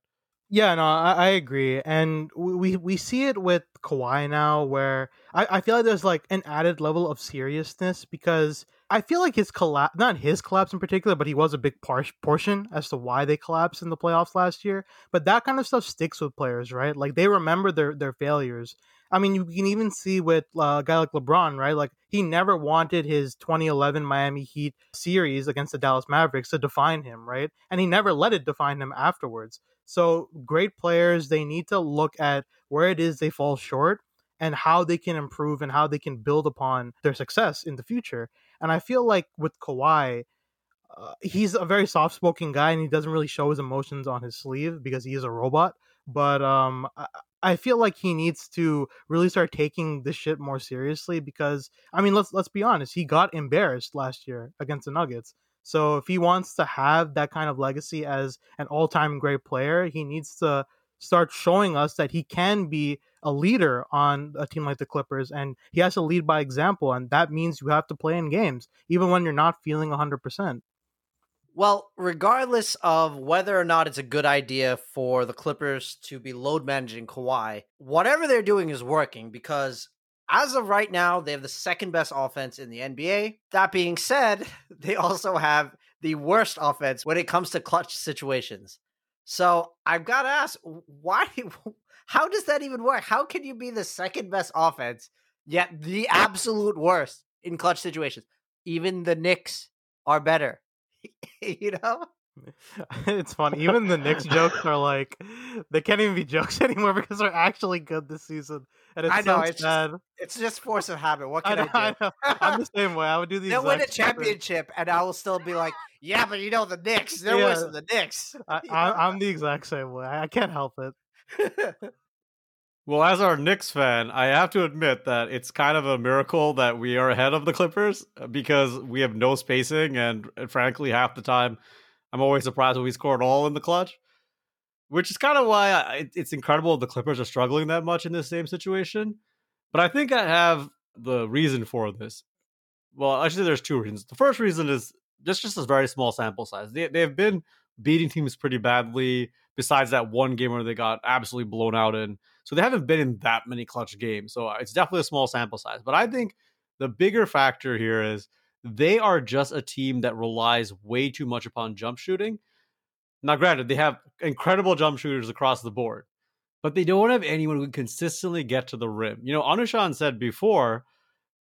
Yeah, no, I, I agree, and we, we see it with Kawhi now, where I, I feel like there's like an added level of seriousness because I feel like his collapse, not his collapse in particular, but he was a big par- portion as to why they collapsed in the playoffs last year. But that kind of stuff sticks with players, right? Like they remember their their failures. I mean, you can even see with uh, a guy like LeBron, right? Like he never wanted his 2011 Miami Heat series against the Dallas Mavericks to define him, right? And he never let it define him afterwards. So great players, they need to look at where it is they fall short and how they can improve and how they can build upon their success in the future. And I feel like with Kawhi, uh, he's a very soft-spoken guy and he doesn't really show his emotions on his sleeve because he is a robot. But um, I, I feel like he needs to really start taking this shit more seriously because I mean, let's let's be honest, he got embarrassed last year against the Nuggets. So if he wants to have that kind of legacy as an all-time great player, he needs to start showing us that he can be a leader on a team like the Clippers and he has to lead by example and that means you have to play in games even when you're not feeling 100%. Well, regardless of whether or not it's a good idea for the Clippers to be load managing Kawhi, whatever they're doing is working because as of right now, they have the second best offense in the NBA. That being said, they also have the worst offense when it comes to clutch situations. So I've got to ask, why? How does that even work? How can you be the second best offense yet the absolute worst in clutch situations? Even the Knicks are better. you know? it's funny. Even the Knicks jokes are like they can't even be jokes anymore because they're actually good this season. And it's I know so it's sad. just, it's just force of habit. What I can know, I, I do? know. I'm the same way. I would do the They'll win a exact same thing. championship, and I will still be like, "Yeah, but you know the Knicks. They're worse than the Knicks." I, I, I'm the exact same way. I I can't help it. Well, as our Knicks fan, I have to admit that it's kind of a miracle that we are ahead of the Clippers uh, because we have no spacing, and, and frankly, half the time, I'm always surprised when we score it all in the clutch. Which is kind of why I, it- it's incredible the Clippers are struggling that much in this same situation. But I think I have the reason for this. Well, actually, there's two reasons. The first reason is just just a very small sample size. They they've been beating teams pretty badly. Besides that one game where they got absolutely blown out in, so they haven't been in that many clutch games. So uh, it's definitely a small sample size. But I think the bigger factor here is they are just a team that relies way too much upon jump shooting. Now, granted, they have incredible jump shooters across the board, but they don't have anyone who can consistently get to the rim. You know, Anushan said before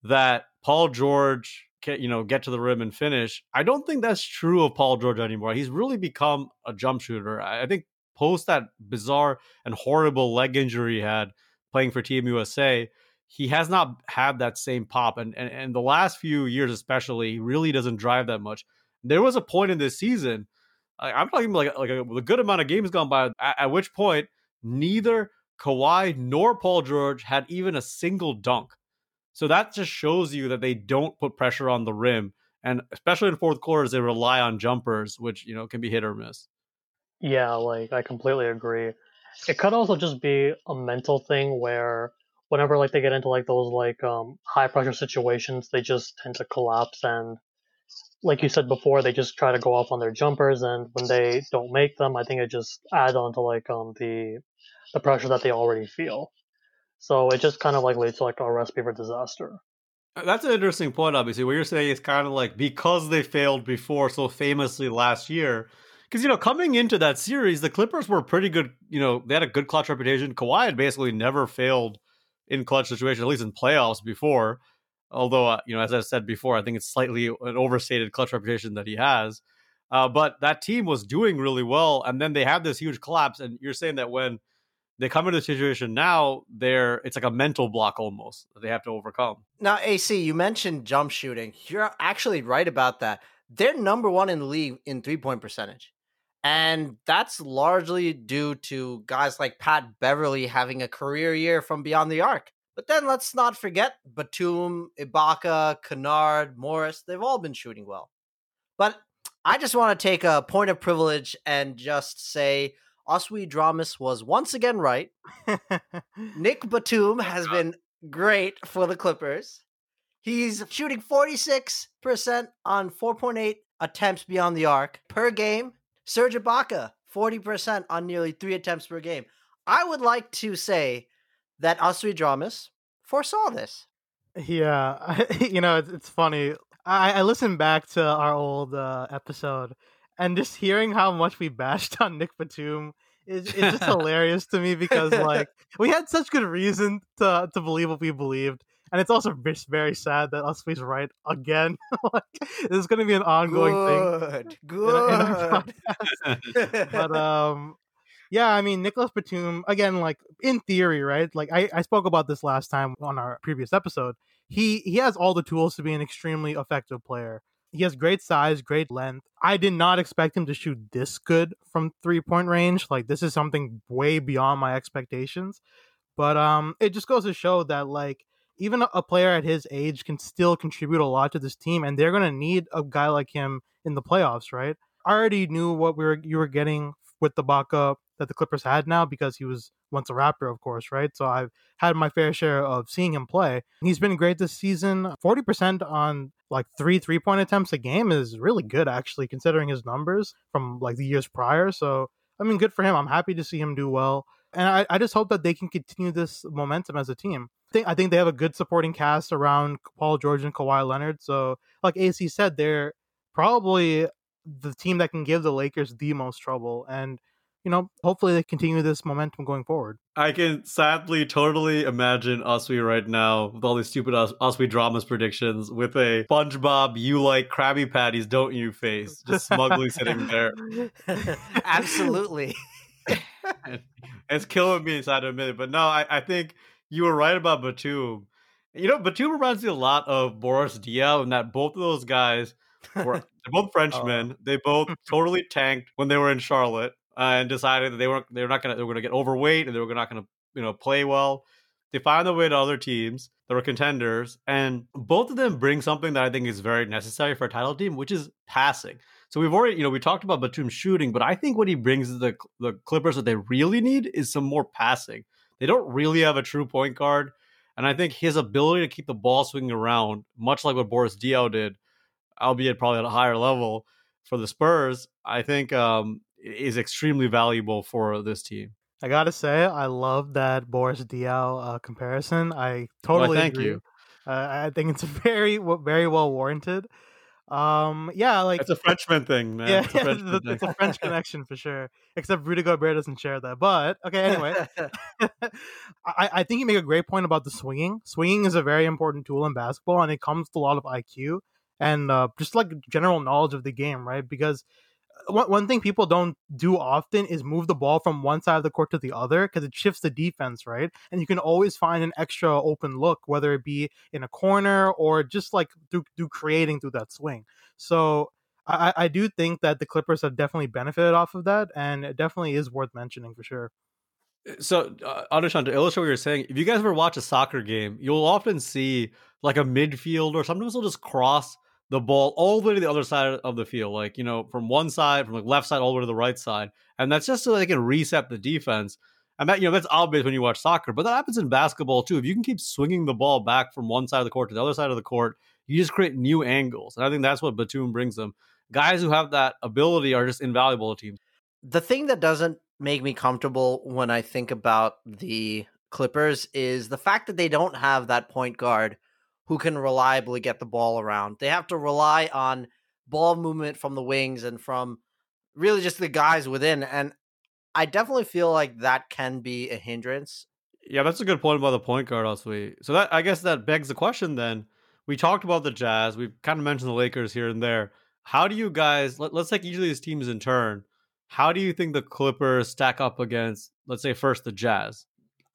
that Paul George can, you know, get to the rim and finish. I don't think that's true of Paul George anymore. He's really become a jump shooter. I think post that bizarre and horrible leg injury he had playing for Team USA, he has not had that same pop. And and, and the last few years, especially, he really doesn't drive that much. There was a point in this season, I, I'm talking like like a, a good amount of games gone by, at, at which point neither Kawhi nor Paul George had even a single dunk. So that just shows you that they don't put pressure on the rim. And especially in fourth quarters, they rely on jumpers, which you know can be hit or miss. Yeah, like I completely agree. It could also just be a mental thing where whenever like they get into like those like um high pressure situations, they just tend to collapse and like you said before, they just try to go off on their jumpers and when they don't make them, I think it just adds on to like um the the pressure that they already feel. So it just kind of like leads to like a recipe for disaster. Uh, That's an interesting point, obviously. What you're saying is kind of like because they failed before so famously last year. Because, you know, coming into that series, the Clippers were pretty good. You know, they had a good clutch reputation. Kawhi had basically never failed in clutch situations, at least in playoffs before. Although, uh, you know, as I said before, I think it's slightly an overstated clutch reputation that he has. Uh, but that team was doing really well. And then they have this huge collapse. And you're saying that when they come into the situation now, they're it's like a mental block almost that they have to overcome. Now, AC, you mentioned jump shooting. You're actually right about that. They're number one in the league in three point percentage. And that's largely due to guys like Pat Beverley having a career year from beyond the arc. But then let's not forget Batum, Ibaka, Kennard, Morris. They've all been shooting well. But I just want to take a point of privilege and just say Oswe Dramas was once again right. Nick Batum has been great for the Clippers. He's shooting 46% on 4.8 attempts beyond the arc per game. Serge Ibaka, 40% on nearly three attempts per game. I would like to say that Oswe Dramas foresaw this. Yeah, you know, it's, it's funny. I, I listened back to our old uh, episode, and just hearing how much we bashed on Nick Batum is it's just hilarious to me because like we had such good reason to to believe what we believed, and it's also very sad that us Uswe's right again. like, this is going to be an ongoing thing. Good, in our good. but um yeah i mean nicholas batum again like in theory right like I, I spoke about this last time on our previous episode he he has all the tools to be an extremely effective player he has great size great length i did not expect him to shoot this good from three point range like this is something way beyond my expectations but um it just goes to show that like even a- player at his age can still contribute a lot to this team and they're going to need a guy like him in the playoffs right I already knew what we were you were getting with Ibaka that the Clippers had now because he was once a Raptor, of course, right? So I've had my fair share of seeing him play. He's been great this season. Forty percent on like three three point attempts a game is really good, actually, considering his numbers from like the years prior. So I mean, good for him. I'm happy to see him do well, and I, I just hope that they can continue this momentum as a team. I think I think they have a good supporting cast around Paul George and Kawhi Leonard. So, like AC said, they're probably the team that can give the Lakers the most trouble. And you know, hopefully they continue this momentum going forward. I can sadly totally imagine Uswe right now with all these stupid Us- Uswe dramas predictions with a SpongeBob you like Krabby Patties, don't you face, just smugly sitting there. Absolutely. It's killing me inside to admit it. But no, I, I think you were right about Batum. You know, Batum reminds me a lot of Boris Diaw, and that both of those guys were they're both Frenchmen. they both totally tanked when they were in Charlotte uh, and decided that they weren't they were not gonna they were gonna get overweight and they were not gonna you know play well. They found their way to other teams that were contenders, and both of them bring something that I think is very necessary for a title team, which is passing. So we've already, you know, we talked about Batum shooting, but I think what he brings to the the Clippers that they really need is some more passing. They don't really have a true point guard, and I think his ability to keep the ball swinging around, much like what Boris Diaw did, albeit probably at a higher level for the Spurs, I think um, is extremely valuable for this team. I gotta say, I love that Boris Diaw uh, comparison. I totally Why, thank agree. you. Uh, I think it's very, very well warranted. Um, yeah, like It's a Frenchman thing, man. yeah, It's a yeah, Frenchman it's, a French connection for sure. Except Rudy Gobert doesn't share that. But okay, anyway, I, I think you make a great point about the swinging. Swinging is a very important tool in basketball, and it comes with a lot of IQ and uh, just like general knowledge of the game, right? Because one, one thing people don't do often is move the ball from one side of the court to the other because it shifts the defense, right? And you can always find an extra open look, whether it be in a corner or just like through, through creating through that swing. So I, I do think that the Clippers have definitely benefited off of that, and it definitely is worth mentioning for sure. So, uh, Anushan, to illustrate what you're saying, if you guys ever watch a soccer game, you'll often see like a midfield or sometimes they'll just cross the ball all the way to the other side of the field, like you know, from one side, from like left side all the way to the right side, and that's just so they can reset the defense. And that you know that's obvious when you watch soccer, but that happens in basketball too. If you can keep swinging the ball back from one side of the court to the other side of the court, you just create new angles, and I think that's what Batum brings them. Guys who have that ability are just invaluable to teams. the thing that doesn't make me comfortable when I think about the Clippers is the fact that they don't have that point guard who can reliably get the ball around. They have to rely on ball movement from the wings and from really just the guys within. And I definitely feel like that can be a hindrance. Yeah, that's a good point about the point guard, also. Eh, so that I guess that begs the question. Then we talked about the Jazz. We've kind of mentioned the Lakers here and there. How do you guys? Let, let's take each of these teams in turn. How do you think the Clippers stack up against, let's say, first the Jazz?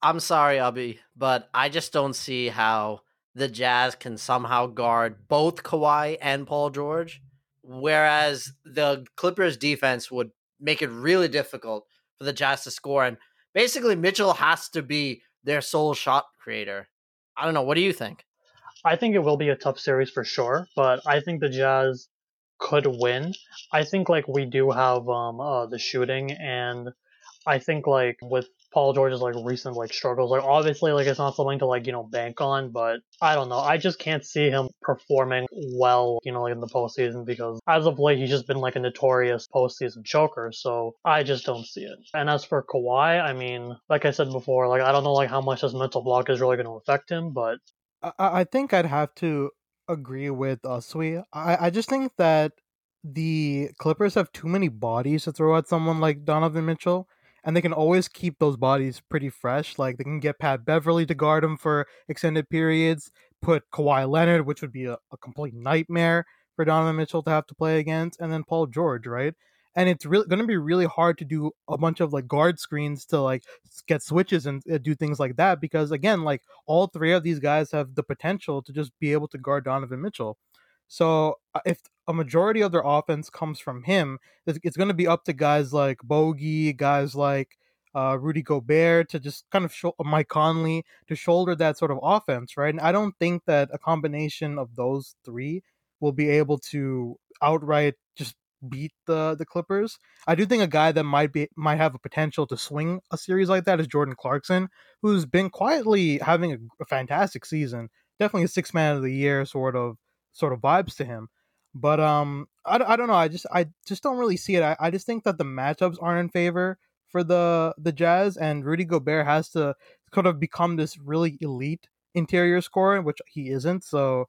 I'm sorry, Abhi, but I just don't see how the Jazz can somehow guard both Kawhi and Paul George, whereas the Clippers defense would make it really difficult for the Jazz to score. And basically, Mitchell has to be their sole shot creator. I don't know. What do you think? I think it will be a tough series for sure, but I think the Jazz could win. I think like we do have um uh, the shooting, and I think like with Paul George's like recent like struggles, like obviously like it's not something to like you know bank on, but I don't know. I just can't see him performing well, you know, like in the postseason because as of late he's just been like a notorious postseason choker. So I just don't see it. And as for Kawhi, I mean, like I said before, like I don't know like how much his mental block is really going to affect him, but I, I think I'd have to agree with Usui. I, I just think that the Clippers have too many bodies to throw at someone like Donovan Mitchell, and they can always keep those bodies pretty fresh. Like they can get Pat Beverley to guard him for extended periods, put Kawhi Leonard, which would be a, a complete nightmare for Donovan Mitchell to have to play against, and then Paul George, right? And it's really going to be really hard to do a bunch of like guard screens to like get switches and uh, do things like that because again, like all three of these guys have the potential to just be able to guard Donovan Mitchell. So uh, if a majority of their offense comes from him, it's, going to be up to guys like Bogey, guys like uh, Rudy Gobert to just kind of show Mike Conley to shoulder that sort of offense, right? And I don't think that a combination of those three will be able to outright just beat the the Clippers. I do think a guy that might be might have a potential to swing a series like that is Jordan Clarkson, who's been quietly having a, a fantastic season. Definitely a six man of the year sort of sort of vibes to him. But um, I, I don't know. I just I just don't really see it. I, I just think that the matchups aren't in favor for the the Jazz, and Rudy Gobert has to kind of become this really elite interior scorer, which he isn't. So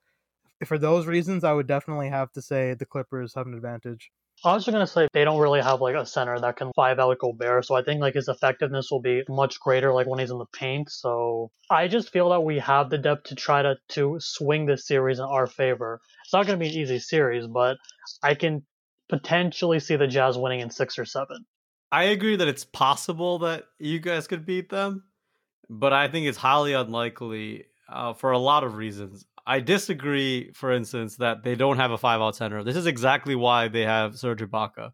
for those reasons, I would definitely have to say the Clippers have an advantage. I was just gonna say they don't really have like a center that can five out Gobert, so I think like his effectiveness will be much greater like when he's in the paint. So I just feel that we have the depth to try to to swing this series in our favor. It's not gonna be an easy series, but I can potentially see the Jazz winning in six or seven. I agree that it's possible that you guys could beat them, but I think it's highly unlikely uh, for a lot of reasons. I disagree, for instance, that they don't have a five out center. This is exactly why they have Serge Ibaka.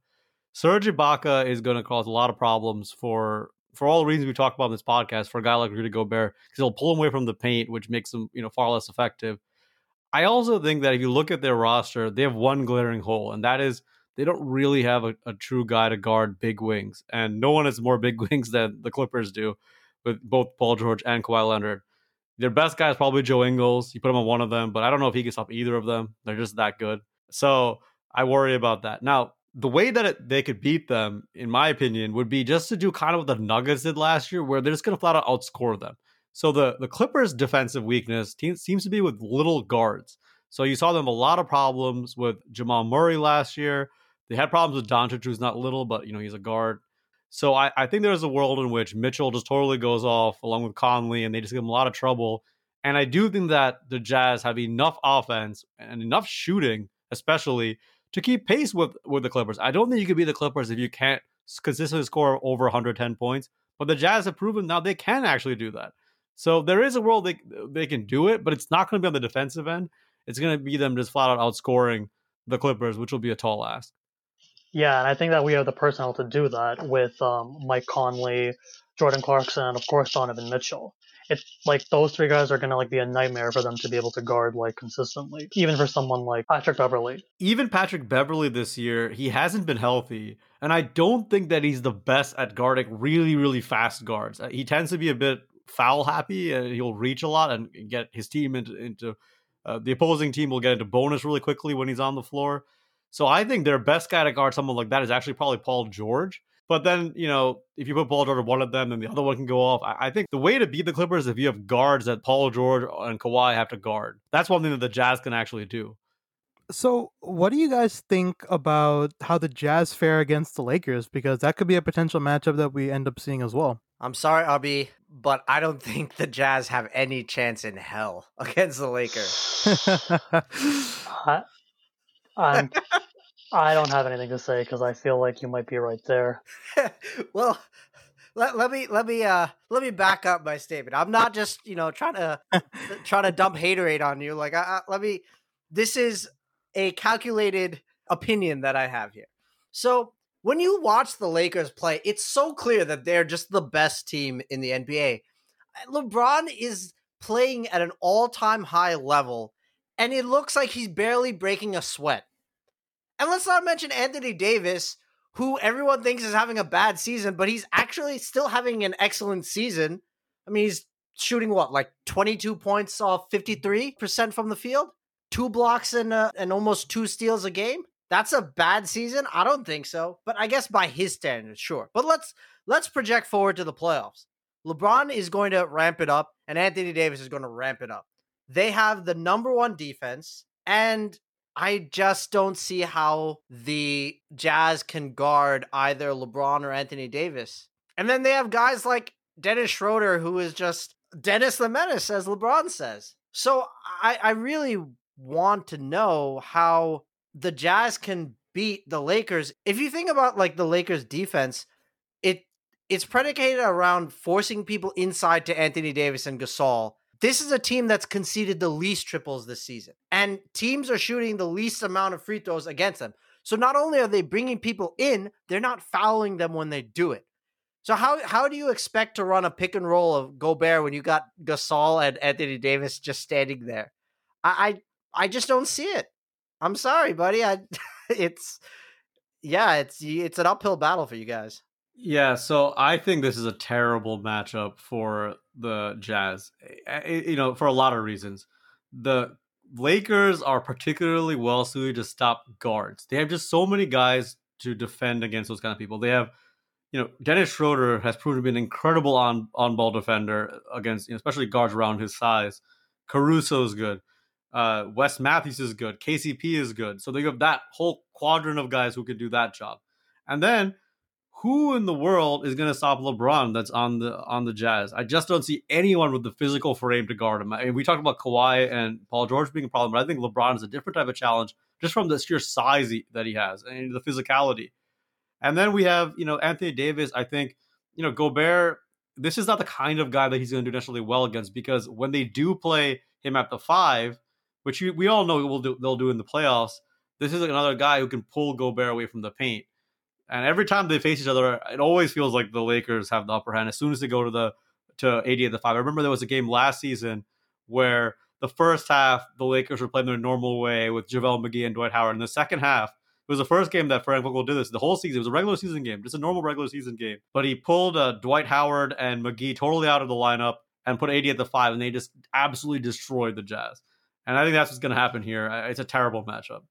Serge Ibaka is going to cause a lot of problems for for all the reasons we talked about in this podcast for a guy like Rudy Gobert because he'll pull him away from the paint, which makes him you know far less effective. I also think that if you look at their roster, they have one glaring hole, and that is they don't really have a, a true guy to guard big wings, and no one has more big wings than the Clippers do, with both Paul George and Kawhi Leonard. Their best guy is probably Joe Ingles. You put him on one of them, but I don't know if he can stop either of them. They're just that good. So I worry about that. Now, the way that it, they could beat them, in my opinion, would be just to do kind of what the Nuggets did last year, where they're just going to flat out outscore them. So the the Clippers' defensive weakness seems to be with little guards. So you saw them a lot of problems with Jamal Murray last year. They had problems with Doncic, who's not little, but you know he's a guard. So I, I think there's a world in which Mitchell just totally goes off along with Conley and they just give him a lot of trouble. And I do think that the Jazz have enough offense and enough shooting, especially, to keep pace with, with the Clippers. I don't think you could be the Clippers if you can't consistently score over 110 points. But the Jazz have proven now they can actually do that. So there is a world they they can do it, but it's not going to be on the defensive end. It's going to be them just flat out outscoring the Clippers, which will be a tall ask. Yeah, and I think that we have the personnel to do that with um, Mike Conley, Jordan Clarkson, and of course Donovan Mitchell. It's like those three guys are gonna like be a nightmare for them to be able to guard like consistently, even for someone like Patrick Beverley. Even Patrick Beverley this year, he hasn't been healthy, and I don't think that he's the best at guarding really, really fast guards. Uh, he tends to be a bit foul happy, and he'll reach a lot and get his team into into uh, the opposing team will get into bonus really quickly when he's on the floor. So I think their best guy to guard someone like that is actually probably Paul George. But then, you know, if you put Paul George on one of them, then the other one can go off. I, I think the way to beat the Clippers is if you have guards that Paul George and Kawhi have to guard. That's one thing that the Jazz can actually do. So, what do you guys think about how the Jazz fare against the Lakers? Because that could be a potential matchup that we end up seeing as well. I'm sorry, Abhi, but I don't think the Jazz have any chance in hell against the Lakers. Uh, I, I'm, I don't have anything to say because I feel like you might be right there. well, let, let me let me uh let me back up my statement. I'm not just you know trying to trying to dump haterade on you. Like, I, I, let me. This is a calculated opinion that I have here. So when you watch the Lakers play, it's so clear that they're just the best team in the NBA. LeBron is playing at an all-time high level, and it looks like he's barely breaking a sweat. And let's not mention Anthony Davis, who everyone thinks is having a bad season, but he's actually still having an excellent season. I mean, he's shooting what, like 22 points off 53% from the field? Two blocks and, uh, and almost two steals a game? That's a bad season? I don't think so. But I guess by his standards, sure. But let's let's project forward to the playoffs. LeBron is going to ramp it up, and Anthony Davis is going to ramp it up. They have the number one defense, and I just don't see how the Jazz can guard either LeBron or Anthony Davis. And then they have guys like Dennis Schroeder, who is just Dennis the Menace, as LeBron says. So I, I really want to know how the Jazz can beat the Lakers. If you think about like the Lakers defense, it it's predicated around forcing people inside to Anthony Davis and Gasol this is a team that's conceded the least triples this season, and teams are shooting the least amount of free throws against them. So not only are they bringing people in, they're not fouling them when they do it. So how how do you expect to run a pick and roll of Gobert when you got Gasol and Anthony Davis just standing there? I I, I just don't see it. I'm sorry, buddy. I it's yeah, it's it's an uphill battle for you guys. Yeah, so I think this is a terrible matchup for the Jazz. Eh, eh, you know, for a lot of reasons. The Lakers are particularly well suited to stop guards. They have just so many guys to defend against those kind of people. They have, you know, Dennis Schroeder has proven to be an incredible on on ball defender against, you know, especially guards around his size. Caruso is good. Uh, Wes Matthews is good. KCP is good. So they have that whole quadrant of guys who can do that job. And then who in the world is going to stop LeBron that's on the on the Jazz? I just don't see anyone with the physical frame to guard him. I mean, we talked about Kawhi and Paul George being a problem, but I think LeBron is a different type of challenge just from the sheer size that he has and the physicality. And then we have, you know, Anthony Davis. I think, you know, Gobert, this is not the kind of guy that he's going to do necessarily well against because when they do play him at the five, which we all know will do, they'll do in the playoffs, this is another guy who can pull Gobert away from the paint. And every time they face each other, it always feels like the Lakers have the upper hand as soon as they go to the to AD at the five. I remember there was a game last season where the first half the Lakers were playing their normal way with JaVale McGee and Dwight Howard. In the second half, it was the first game that Frank Vogel did this. The whole season, it was a regular season game, just a normal regular season game. But he pulled uh, Dwight Howard and McGee totally out of the lineup and put AD at the five, and they just absolutely destroyed the Jazz. And I think that's what's going to happen here. It's a terrible matchup.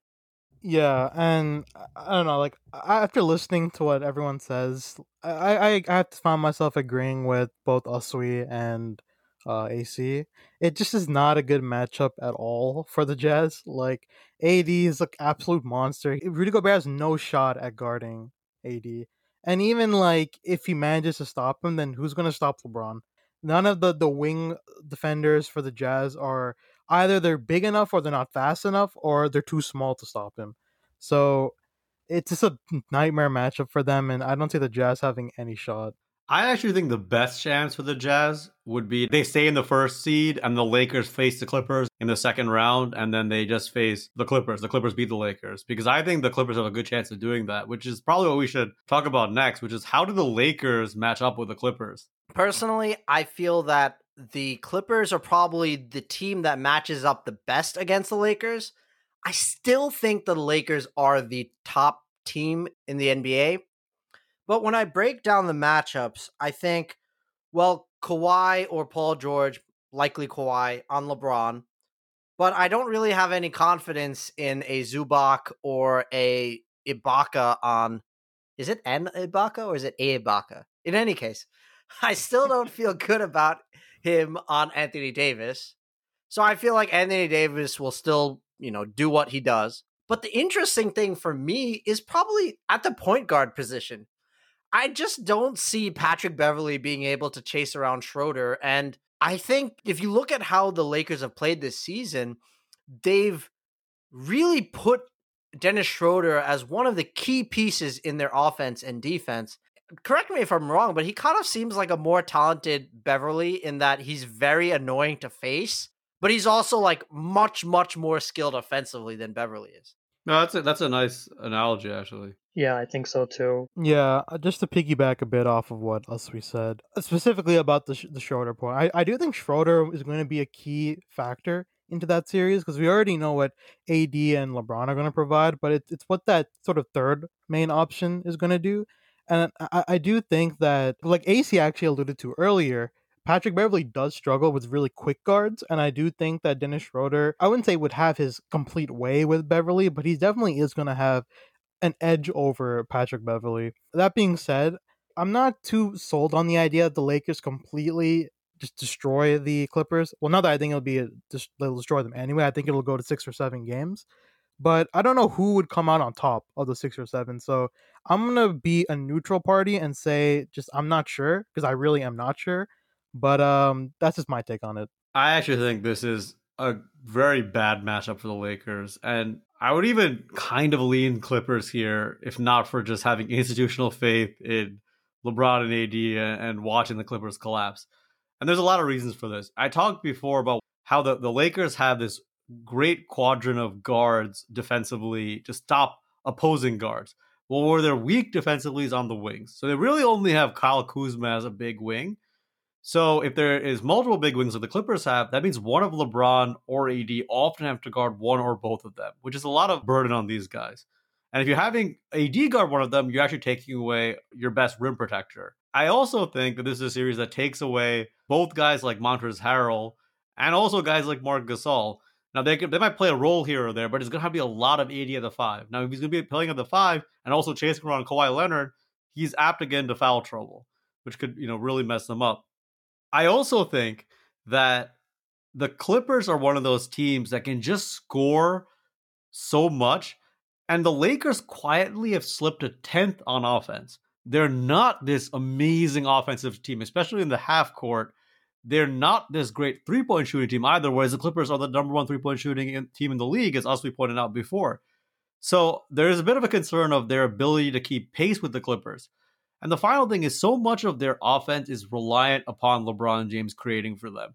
Yeah, and I don't know. Like after listening to what everyone says, I I, I have to find myself agreeing with both Usui and uh, AC. It just is not a good matchup at all for the Jazz. Like AD is an absolute monster. Rudy Gobert has no shot at guarding AD, and even like if he manages to stop him, then who's going to stop LeBron? None of the the wing defenders for the Jazz are either they're big enough or they're not fast enough or they're too small to stop him. So it's just a nightmare matchup for them, and I don't see the Jazz having any shot. I actually think the best chance for the Jazz would be they stay in the first seed and the Lakers face the Clippers in the second round and then they just face the Clippers. The Clippers beat the Lakers because I think the Clippers have a good chance of doing that, which is probably what we should talk about next, which is how do the Lakers match up with the Clippers? Personally, I feel that the Clippers are probably the team that matches up the best against the Lakers. I still think the Lakers are the top team in the NBA. But when I break down the matchups, I think, well, Kawhi or Paul George, likely Kawhi on LeBron. But I don't really have any confidence in a Zubac or a Ibaka on. Is it an Ibaka or is it a Ibaka? In any case, I still don't feel good about him on Anthony Davis. So I feel like Anthony Davis will still, you know, do what he does. But the interesting thing for me is probably at the point guard position. I just don't see Patrick Beverley being able to chase around Schroeder. And I think if you look at how the Lakers have played this season, they've really put Dennis Schroeder as one of the key pieces in their offense and defense correct me if I'm wrong, but he kind of seems like a more talented Beverley in that he's very annoying to face, but he's also like much, much more skilled offensively than Beverley is. No, that's a, that's a nice analogy, actually. Yeah, I think so too. Yeah, uh, just to piggyback a bit off of what Usui said, uh, specifically about the the Schroeder point, I, I do think Schroeder is going to be a key factor into that series because we already know what AD and LeBron are going to provide, but it's it's what that sort of third main option is going to do. And I, I do think that, like AC actually alluded to earlier, Patrick Beverley does struggle with really quick guards, and I do think that Dennis Schroeder, I wouldn't say would have his complete way with Beverley, but he definitely is going to have an edge over Patrick Beverley. That being said, I'm not too sold on the idea that the Lakers completely just destroy the Clippers. Well, not that I think it'll be a, they'll destroy them anyway. I think it'll go to six or seven games but I don't know who would come out on top of the six or seven. So I'm gonna be a neutral party and say just I'm not sure because I really am not sure. But um, that's just my take on it. I actually think this is a very bad matchup for the Lakers, and I would even kind of lean Clippers here, if not for just having institutional faith in LeBron and AD and watching the Clippers collapse. And there's a lot of reasons for this. I talked before about how the, the Lakers have this great quadrant of guards defensively to stop opposing guards. Well, where they're weak defensively is on the wings. So they really only have Kyle Kuzma as a big wing. So if there is multiple big wings that the Clippers have, that means one of LeBron or AD often have to guard one or both of them, which is a lot of burden on these guys. And if you're having AD guard one of them, you're actually taking away your best rim protector. I also think that this is a series that takes away both guys like Montrezl Harrell and also guys like Marc Gasol. Now they they might play a role here or there, but it's going to have to be a lot of AD at the five. Now if he's going to be playing at the five and also chasing around Kawhi Leonard, he's apt again to foul trouble, which could you know really mess them up. I also think that the Clippers are one of those teams that can just score so much. And the Lakers quietly have slipped a 10th on offense. They're not this amazing offensive team, especially in the half court. They're not this great three point shooting team either, whereas the Clippers are the number one three point shooting team in the league, as we pointed out before. So there's a bit of a concern of their ability to keep pace with the Clippers. And the final thing is so much of their offense is reliant upon LeBron James creating for them.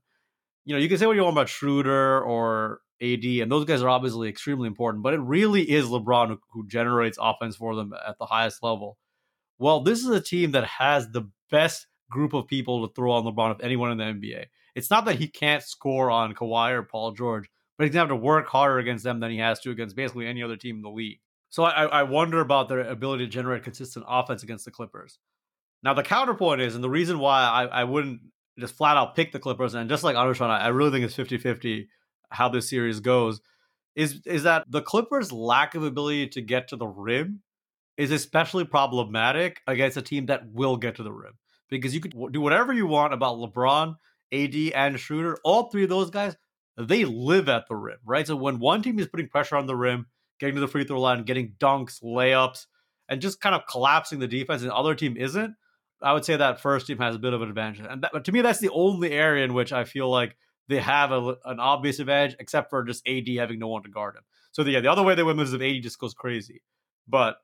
You know, you can say what you want about Schroeder or AD, and those guys are obviously extremely important, but it really is LeBron who, who generates offense for them at the highest level. Well, this is a team that has the best group of people to throw on LeBron of anyone in the NBA. It's not that he can't score on Kawhi or Paul George, but he's gonna have to work harder against them than he has to against basically any other team in the league. So I, I wonder about their ability to generate consistent offense against the Clippers. Now the counterpoint is, and the reason why I, I wouldn't just flat out pick the Clippers, and just like Anushan, I, I really think it's 50-50 how this series goes, is is that the Clippers' lack of ability to get to the rim is especially problematic against a team that will get to the rim. Because you could do whatever you want about LeBron, AD, and Schroeder. All three of those guys, they live at the rim, right? So when one team is putting pressure on the rim, getting to the free throw line, getting dunks, layups, and just kind of collapsing the defense, and the other team isn't, I would say that first team has a bit of an advantage. And that, but to me, that's the only area in which I feel like they have a, an obvious advantage, except for just AD having no one to guard him. So the, yeah, the other way they win is if AD just goes crazy. But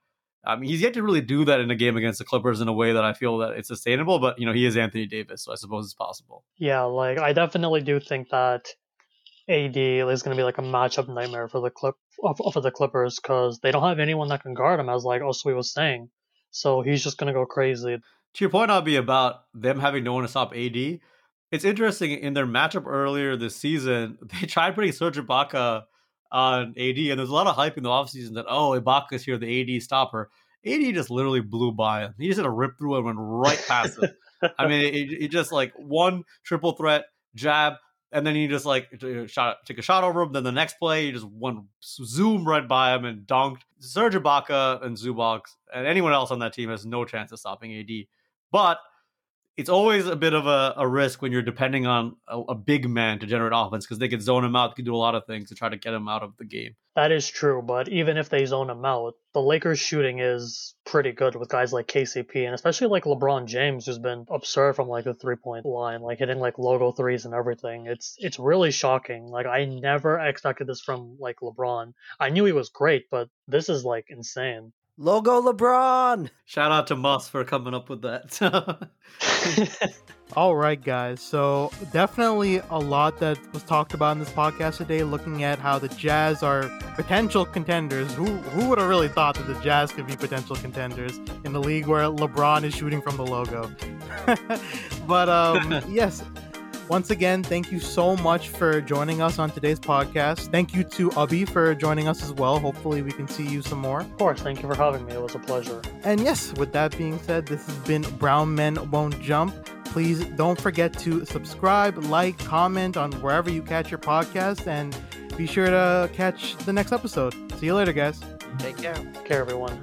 I mean, he's yet to really do that in a game against the Clippers in a way that I feel that it's sustainable. But you know, he is Anthony Davis, so I suppose it's possible. Yeah, like I definitely do think that AD is going to be like a matchup nightmare for the clip for the Clippers because they don't have anyone that can guard him, as like Oswe was saying. So he's just going to go crazy. To your point, I'll be about them having no one to stop AD. It's interesting in their matchup earlier this season, they tried putting Serge Ibaka on AD, and there's a lot of hype in the offseason that oh Ibaka's here, the AD stopper. AD just literally blew by him. He just had a rip through and went right past him. I mean, he just like one triple threat jab, and then he just like uh, shot, take a shot over him. Then the next play, he just went zoom right by him and dunked. Serge Ibaka and Zubac and anyone else on that team has no chance of stopping AD. But it's always a bit of a, a risk when you're depending on a, a big man to generate offense because they can zone him out, they can do a lot of things to try to get him out of the game. That is true, but even if they zone him out, the Lakers shooting is pretty good with guys like KCP and especially like LeBron James who's been absurd from like the three point line, like hitting like logo threes and everything. It's it's really shocking. Like I never expected this from like LeBron. I knew he was great, but this is like insane. Logo LeBron. Shout out to Moss for coming up with that. All right, guys. So definitely a lot that was talked about in this podcast today, looking at how the Jazz are potential contenders. Who who would have really thought that the Jazz could be potential contenders in the league where LeBron is shooting from the logo? but um, yes, once again, thank you so much for joining us on today's podcast. Thank you to Abhi for joining us as well. Hopefully, we can see you some more. Of course, thank you for having me. It was a pleasure. And yes, with that being said, this has been Brown Men Won't Jump. Please don't forget to subscribe, like, comment on wherever you catch your podcast, and be sure to catch the next episode. See you later, guys. Take care. Take care, everyone.